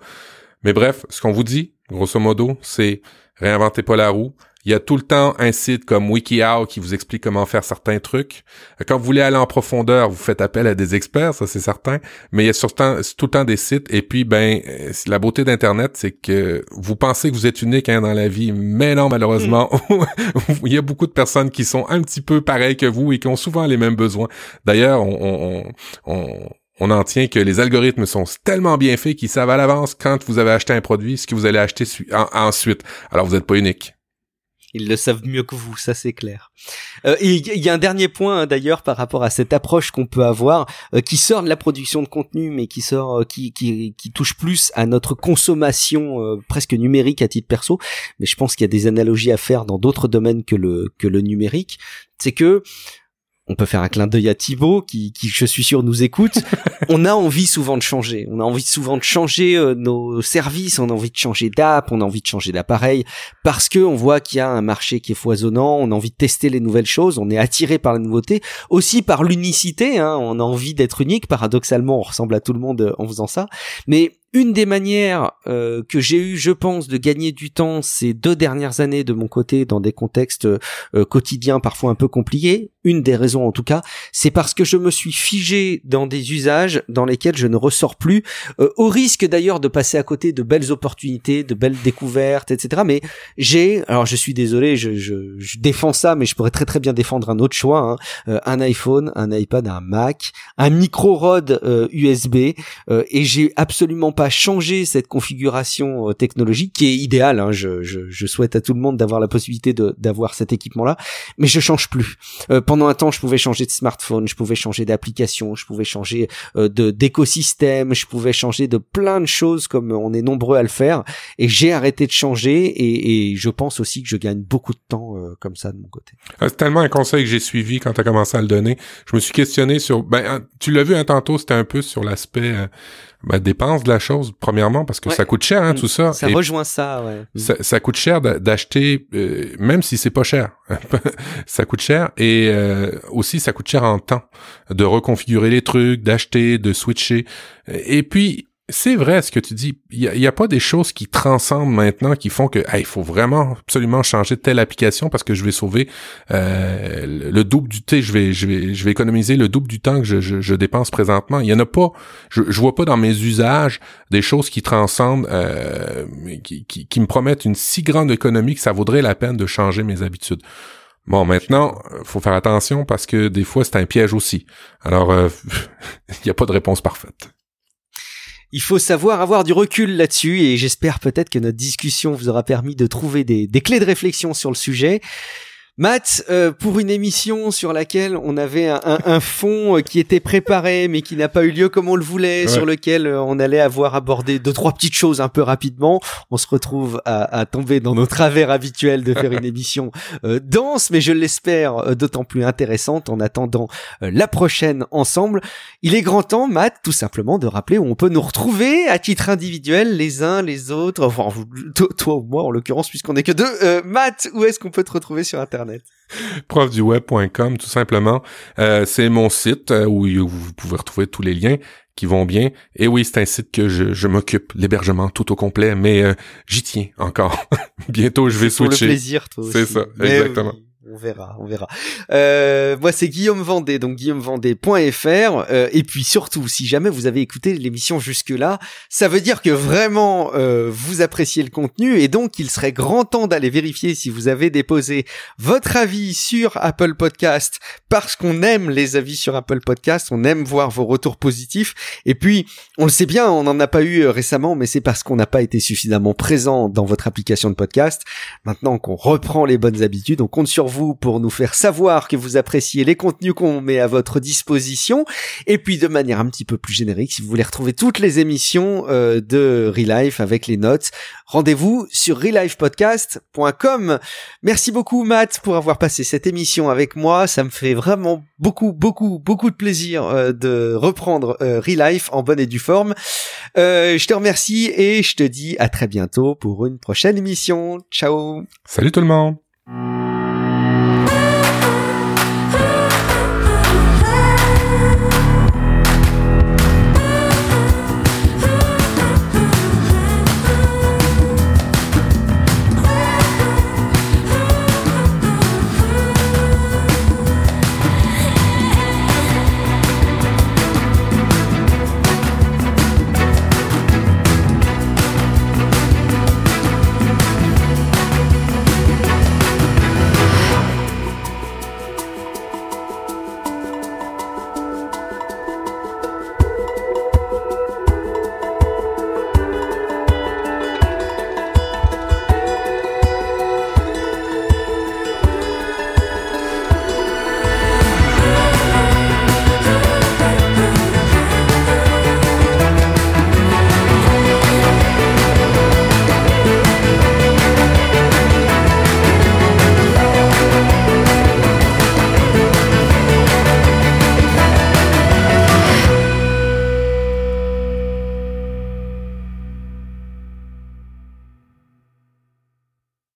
Mais bref, ce qu'on vous dit, grosso modo, c'est réinventez pas la roue, il y a tout le temps un site comme WikiHow qui vous explique comment faire certains trucs. Quand vous voulez aller en profondeur, vous faites appel à des experts, ça c'est certain. Mais il y a surtout tout le temps des sites. Et puis, ben, euh, la beauté d'Internet, c'est que vous pensez que vous êtes unique hein, dans la vie, mais non, malheureusement, [LAUGHS] il y a beaucoup de personnes qui sont un petit peu pareilles que vous et qui ont souvent les mêmes besoins. D'ailleurs, on, on, on en tient que les algorithmes sont tellement bien faits qu'ils savent à l'avance quand vous avez acheté un produit, ce que vous allez acheter ensuite. Alors vous n'êtes pas unique. Ils le savent mieux que vous, ça c'est clair. Euh, il y a un dernier point hein, d'ailleurs par rapport à cette approche qu'on peut avoir, euh, qui sort de la production de contenu, mais qui sort, euh, qui, qui, qui, touche plus à notre consommation presque numérique à titre perso. Mais je pense qu'il y a des analogies à faire dans d'autres domaines que le que le numérique. C'est que on peut faire un clin d'œil à Thibaut qui, qui, je suis sûr, nous écoute. [LAUGHS] on a envie souvent de changer. On a envie souvent de changer euh, nos services. On a envie de changer d'app. On a envie de changer d'appareil parce que on voit qu'il y a un marché qui est foisonnant. On a envie de tester les nouvelles choses. On est attiré par la nouveauté, aussi par l'unicité. Hein. On a envie d'être unique. Paradoxalement, on ressemble à tout le monde euh, en faisant ça. Mais une des manières euh, que j'ai eu, je pense, de gagner du temps ces deux dernières années de mon côté dans des contextes euh, quotidiens parfois un peu compliqués, une des raisons en tout cas, c'est parce que je me suis figé dans des usages dans lesquels je ne ressors plus, euh, au risque d'ailleurs de passer à côté de belles opportunités, de belles découvertes, etc. Mais j'ai, alors je suis désolé, je, je, je, défends ça, mais je pourrais très très bien défendre un autre choix, hein, un iPhone, un iPad, un Mac, un micro rod USB, et j'ai absolument pas changer cette configuration euh, technologique qui est idéale. Hein. Je, je, je, souhaite à tout le monde d'avoir la possibilité d'avoir cet équipement-là, mais je change plus. Euh, pendant un temps, je pouvais changer de smartphone, je pouvais changer d'application, je pouvais changer euh, d'écosystème, je pouvais changer de plein de choses comme on est nombreux à le faire. Et j'ai arrêté de changer et, et, je pense aussi que je gagne beaucoup de temps comme ça de mon côté. C'est tellement un conseil que j'ai suivi quand tu as commencé à le donner. Je me suis questionné sur, ben, tu l'as vu un tantôt, c'était un peu sur l'aspect bah, dépense de la chose, premièrement, parce que ça coûte cher, hein, tout ça. Ça rejoint ça, ouais. Ça, ça coûte cher d'acheter, euh, même si c'est pas cher. [LAUGHS] ça coûte cher. Et euh, aussi, ça coûte cher en temps de reconfigurer les trucs, d'acheter, de switcher. Et puis, c'est vrai ce que tu dis. Il y a, pas des choses qui transcendent maintenant qui font que il faut vraiment absolument changer telle application parce que je vais sauver euh, le double du temps. Je vais, économiser le double du temps que je, dépense présentement. Il y en a pas. Je, je vois pas dans mes usages des choses qui transcendent, euh, qui, me promettent une si grande économie que ça vaudrait la peine de changer mes habitudes. Bon, maintenant, faut faire attention parce que des fois, c'est un piège aussi. Alors, euh, [LAUGHS] il n'y a pas de réponse parfaite. Il faut savoir avoir du recul là-dessus et j'espère peut-être que notre discussion vous aura permis de trouver des, clés de réflexion sur le sujet. Matt, euh, pour une émission sur laquelle on avait un, un, fond euh, qui était préparé mais qui n'a pas eu lieu comme on le voulait, sur lequel euh, on allait avoir abordé deux trois petites choses un peu rapidement, on se retrouve à, tomber dans nos travers habituels de faire une [LAUGHS] émission dense, mais je l'espère d'autant plus intéressante en attendant la prochaine ensemble. Il est grand temps, Matt, tout simplement de rappeler où on peut nous retrouver à titre individuel, les uns, les autres, enfin toi, ou moi en l'occurrence puisqu'on est que deux. Matt, où est-ce qu'on peut te retrouver sur Internet? Profduweb.com, tout simplement. Euh, c'est mon site euh, où vous pouvez retrouver tous les liens qui vont bien. Et oui, c'est un site que je, m'occupe, l'hébergement tout au complet, mais euh, j'y tiens encore. [LAUGHS] Bientôt, je vais switcher. Pour le plaisir, toi C'est ça, exactement on verra, on verra. Euh, moi, c'est Guillaume Vendée, donc guillaumevendée.fr. Euh, et puis surtout, si jamais vous avez écouté l'émission jusque-là, ça veut dire que vraiment euh, vous appréciez le contenu et donc il serait grand temps d'aller vérifier si vous avez déposé votre avis sur Apple Podcast parce qu'on aime les avis sur Apple Podcast, on aime voir vos retours positifs. Et puis, on le sait bien, on n'en a pas eu récemment, mais c'est parce qu'on n'a pas été suffisamment présent dans votre application de podcast. Maintenant qu'on reprend les bonnes habitudes, on compte sur pour nous faire savoir que vous appréciez les contenus qu'on met à votre disposition. Et puis de manière un petit peu plus générique, si vous voulez retrouver toutes les émissions euh, de Relife avec les notes, rendez-vous sur relifepodcast.com. Merci beaucoup Matt pour avoir passé cette émission avec moi. Ça me fait vraiment beaucoup, beaucoup, beaucoup de plaisir euh, de reprendre euh, Relife en bonne et due forme. je te remercie et je te dis à très bientôt pour une prochaine émission. Ciao Salut tout le monde